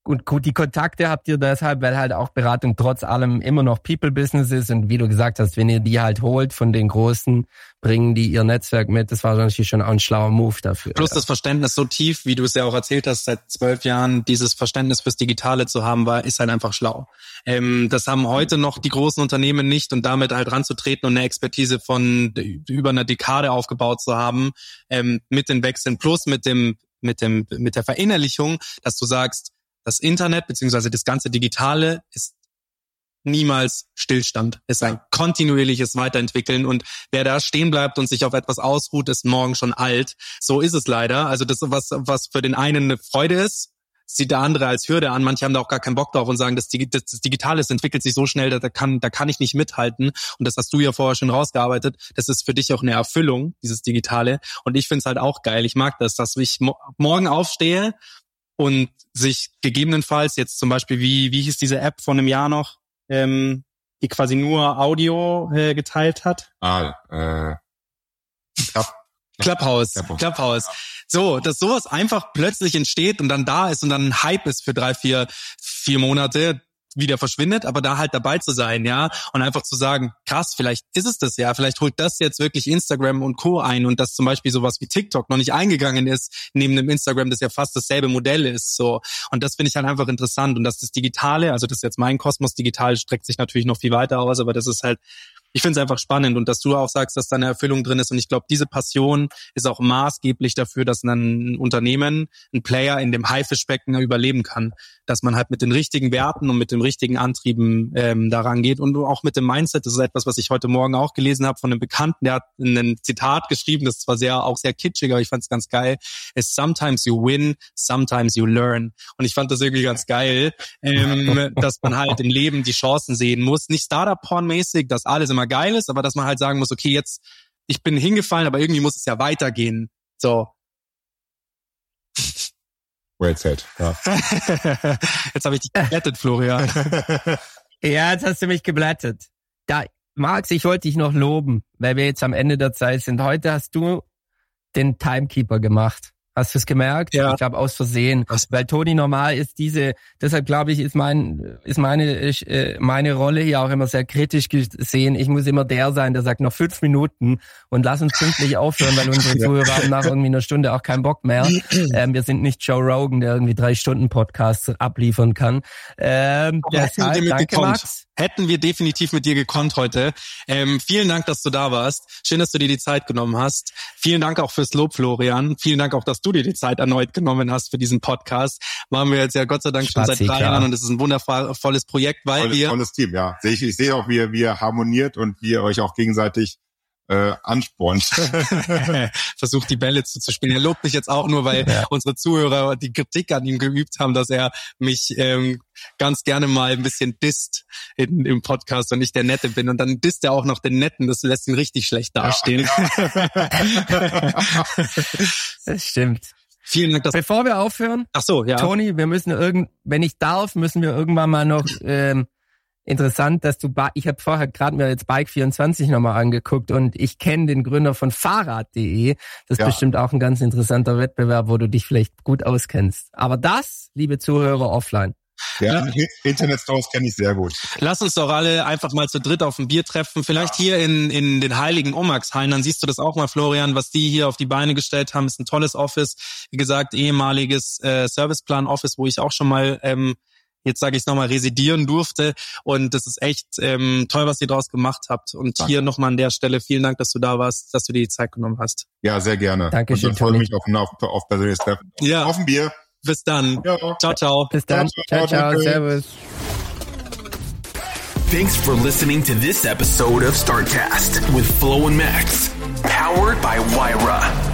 Und die Kontakte habt ihr deshalb, weil halt auch Beratung trotz allem immer noch People-Business ist. Und wie du gesagt hast, wenn ihr die halt holt von den Großen, bringen die ihr Netzwerk mit. Das war natürlich schon auch ein schlauer Move dafür. Plus das Verständnis so tief, wie du es ja auch erzählt hast, seit zwölf Jahren, dieses Verständnis fürs Digitale zu haben, war, ist halt einfach schlau. Ähm, das haben heute noch die großen Unternehmen nicht und damit halt ranzutreten und eine Expertise von über einer Dekade aufgebaut zu haben, ähm, mit den Wechseln plus mit dem, mit dem, mit der Verinnerlichung, dass du sagst, das Internet beziehungsweise das ganze Digitale ist niemals Stillstand. Es ist ein kontinuierliches Weiterentwickeln und wer da stehen bleibt und sich auf etwas ausruht, ist morgen schon alt. So ist es leider. Also das, was, was für den einen eine Freude ist, sieht der andere als Hürde an. Manche haben da auch gar keinen Bock drauf und sagen, das, das, das Digitale das entwickelt sich so schnell, da kann, da kann ich nicht mithalten. Und das hast du ja vorher schon rausgearbeitet. Das ist für dich auch eine Erfüllung, dieses Digitale. Und ich finde es halt auch geil. Ich mag das, dass ich mo morgen aufstehe und sich gegebenenfalls jetzt zum Beispiel, wie, wie hieß diese App von einem Jahr noch, ähm, die quasi nur Audio äh, geteilt hat? Ah, äh, Club, Clubhouse, Clubhouse. Clubhouse. So, dass sowas einfach plötzlich entsteht und dann da ist und dann ein Hype ist für drei, vier, vier Monate, wieder verschwindet, aber da halt dabei zu sein, ja, und einfach zu sagen, krass, vielleicht ist es das ja, vielleicht holt das jetzt wirklich Instagram und Co. ein und dass zum Beispiel sowas wie TikTok noch nicht eingegangen ist, neben dem Instagram, das ja fast dasselbe Modell ist, so. Und das finde ich halt einfach interessant und dass das Digitale, also das ist jetzt mein Kosmos, digital streckt sich natürlich noch viel weiter aus, aber das ist halt ich finde es einfach spannend und dass du auch sagst, dass da eine Erfüllung drin ist. Und ich glaube, diese Passion ist auch maßgeblich dafür, dass ein Unternehmen, ein Player in dem Haifischbecken überleben kann. Dass man halt mit den richtigen Werten und mit den richtigen Antrieben ähm, daran geht und auch mit dem Mindset. Das ist etwas, was ich heute Morgen auch gelesen habe von einem Bekannten, der hat ein Zitat geschrieben, das zwar sehr, auch sehr kitschig, aber ich fand es ganz geil. It's sometimes you win, sometimes you learn. Und ich fand das irgendwie ganz geil, ähm, dass man halt im Leben die Chancen sehen muss. Nicht Startup-Porn-mäßig, dass alles immer geil ist, aber dass man halt sagen muss, okay, jetzt, ich bin hingefallen, aber irgendwie muss es ja weitergehen. So. Well said. Ja. jetzt habe ich dich geblättet, Florian. ja, jetzt hast du mich geblättet. Da, Max, ich wollte dich noch loben, weil wir jetzt am Ende der Zeit sind. Heute hast du den Timekeeper gemacht. Hast du es gemerkt? Ja. Ich glaube aus Versehen. Was? Weil Toni normal ist diese, deshalb glaube ich, ist mein, ist meine, äh, meine Rolle hier auch immer sehr kritisch gesehen. Ich muss immer der sein, der sagt noch fünf Minuten und lass uns pünktlich aufhören, weil unsere Zuhörer haben nach irgendwie einer Stunde auch keinen Bock mehr. Ähm, wir sind nicht Joe Rogan, der irgendwie drei Stunden Podcasts abliefern kann. Ähm, deshalb, danke, Max. Hätten wir definitiv mit dir gekonnt heute. Ähm, vielen Dank, dass du da warst. Schön, dass du dir die Zeit genommen hast. Vielen Dank auch fürs Lob, Florian. Vielen Dank auch, dass du dir die Zeit erneut genommen hast für diesen Podcast. Machen wir jetzt ja Gott sei Dank schon seit drei Jahren und es ist ein wundervolles Projekt, weil tolles, wir... Tolles Team, ja. Ich, ich sehe auch, wie ihr, wie ihr harmoniert und wie ihr euch auch gegenseitig äh, anspornt. Versucht die Bälle zuzuspielen. Er lobt mich jetzt auch nur, weil ja. unsere Zuhörer die Kritik an ihm geübt haben, dass er mich ähm, ganz gerne mal ein bisschen disst in, im Podcast und ich der Nette bin. Und dann disst er auch noch den Netten. Das lässt ihn richtig schlecht dastehen. Ja, ja. das stimmt. Vielen Dank. Dass Bevor wir aufhören, ach so, ja. Toni, wir müssen irgend, wenn ich darf, müssen wir irgendwann mal noch ähm, interessant, dass du, ich habe vorher gerade mir jetzt Bike24 nochmal angeguckt und ich kenne den Gründer von Fahrrad.de. Das ist ja. bestimmt auch ein ganz interessanter Wettbewerb, wo du dich vielleicht gut auskennst. Aber das, liebe Zuhörer, offline. Ja, ja. Internetstores kenne ich sehr gut. Lass uns doch alle einfach mal zu dritt auf ein Bier treffen. Vielleicht ja. hier in, in den heiligen Omax-Hallen. Dann siehst du das auch mal, Florian, was die hier auf die Beine gestellt haben. Ist ein tolles Office. Wie gesagt, ehemaliges äh, Serviceplan-Office, wo ich auch schon mal ähm, jetzt sage ich nochmal, residieren durfte. Und das ist echt ähm, toll, was ihr daraus gemacht habt. Und Danke. hier nochmal an der Stelle vielen Dank, dass du da warst, dass du dir die Zeit genommen hast. Ja, sehr gerne. Dankeschön, Und ich freue mich auf, auf, auf persönliches Treffen. Ja. Auf ein Bier. Bis dann. Ja. Ciao, ciao. Bis dann. Ciao, ciao. ciao. Servus. Thanks for listening to this episode of Startcast with Flo and Max, powered by Wyra.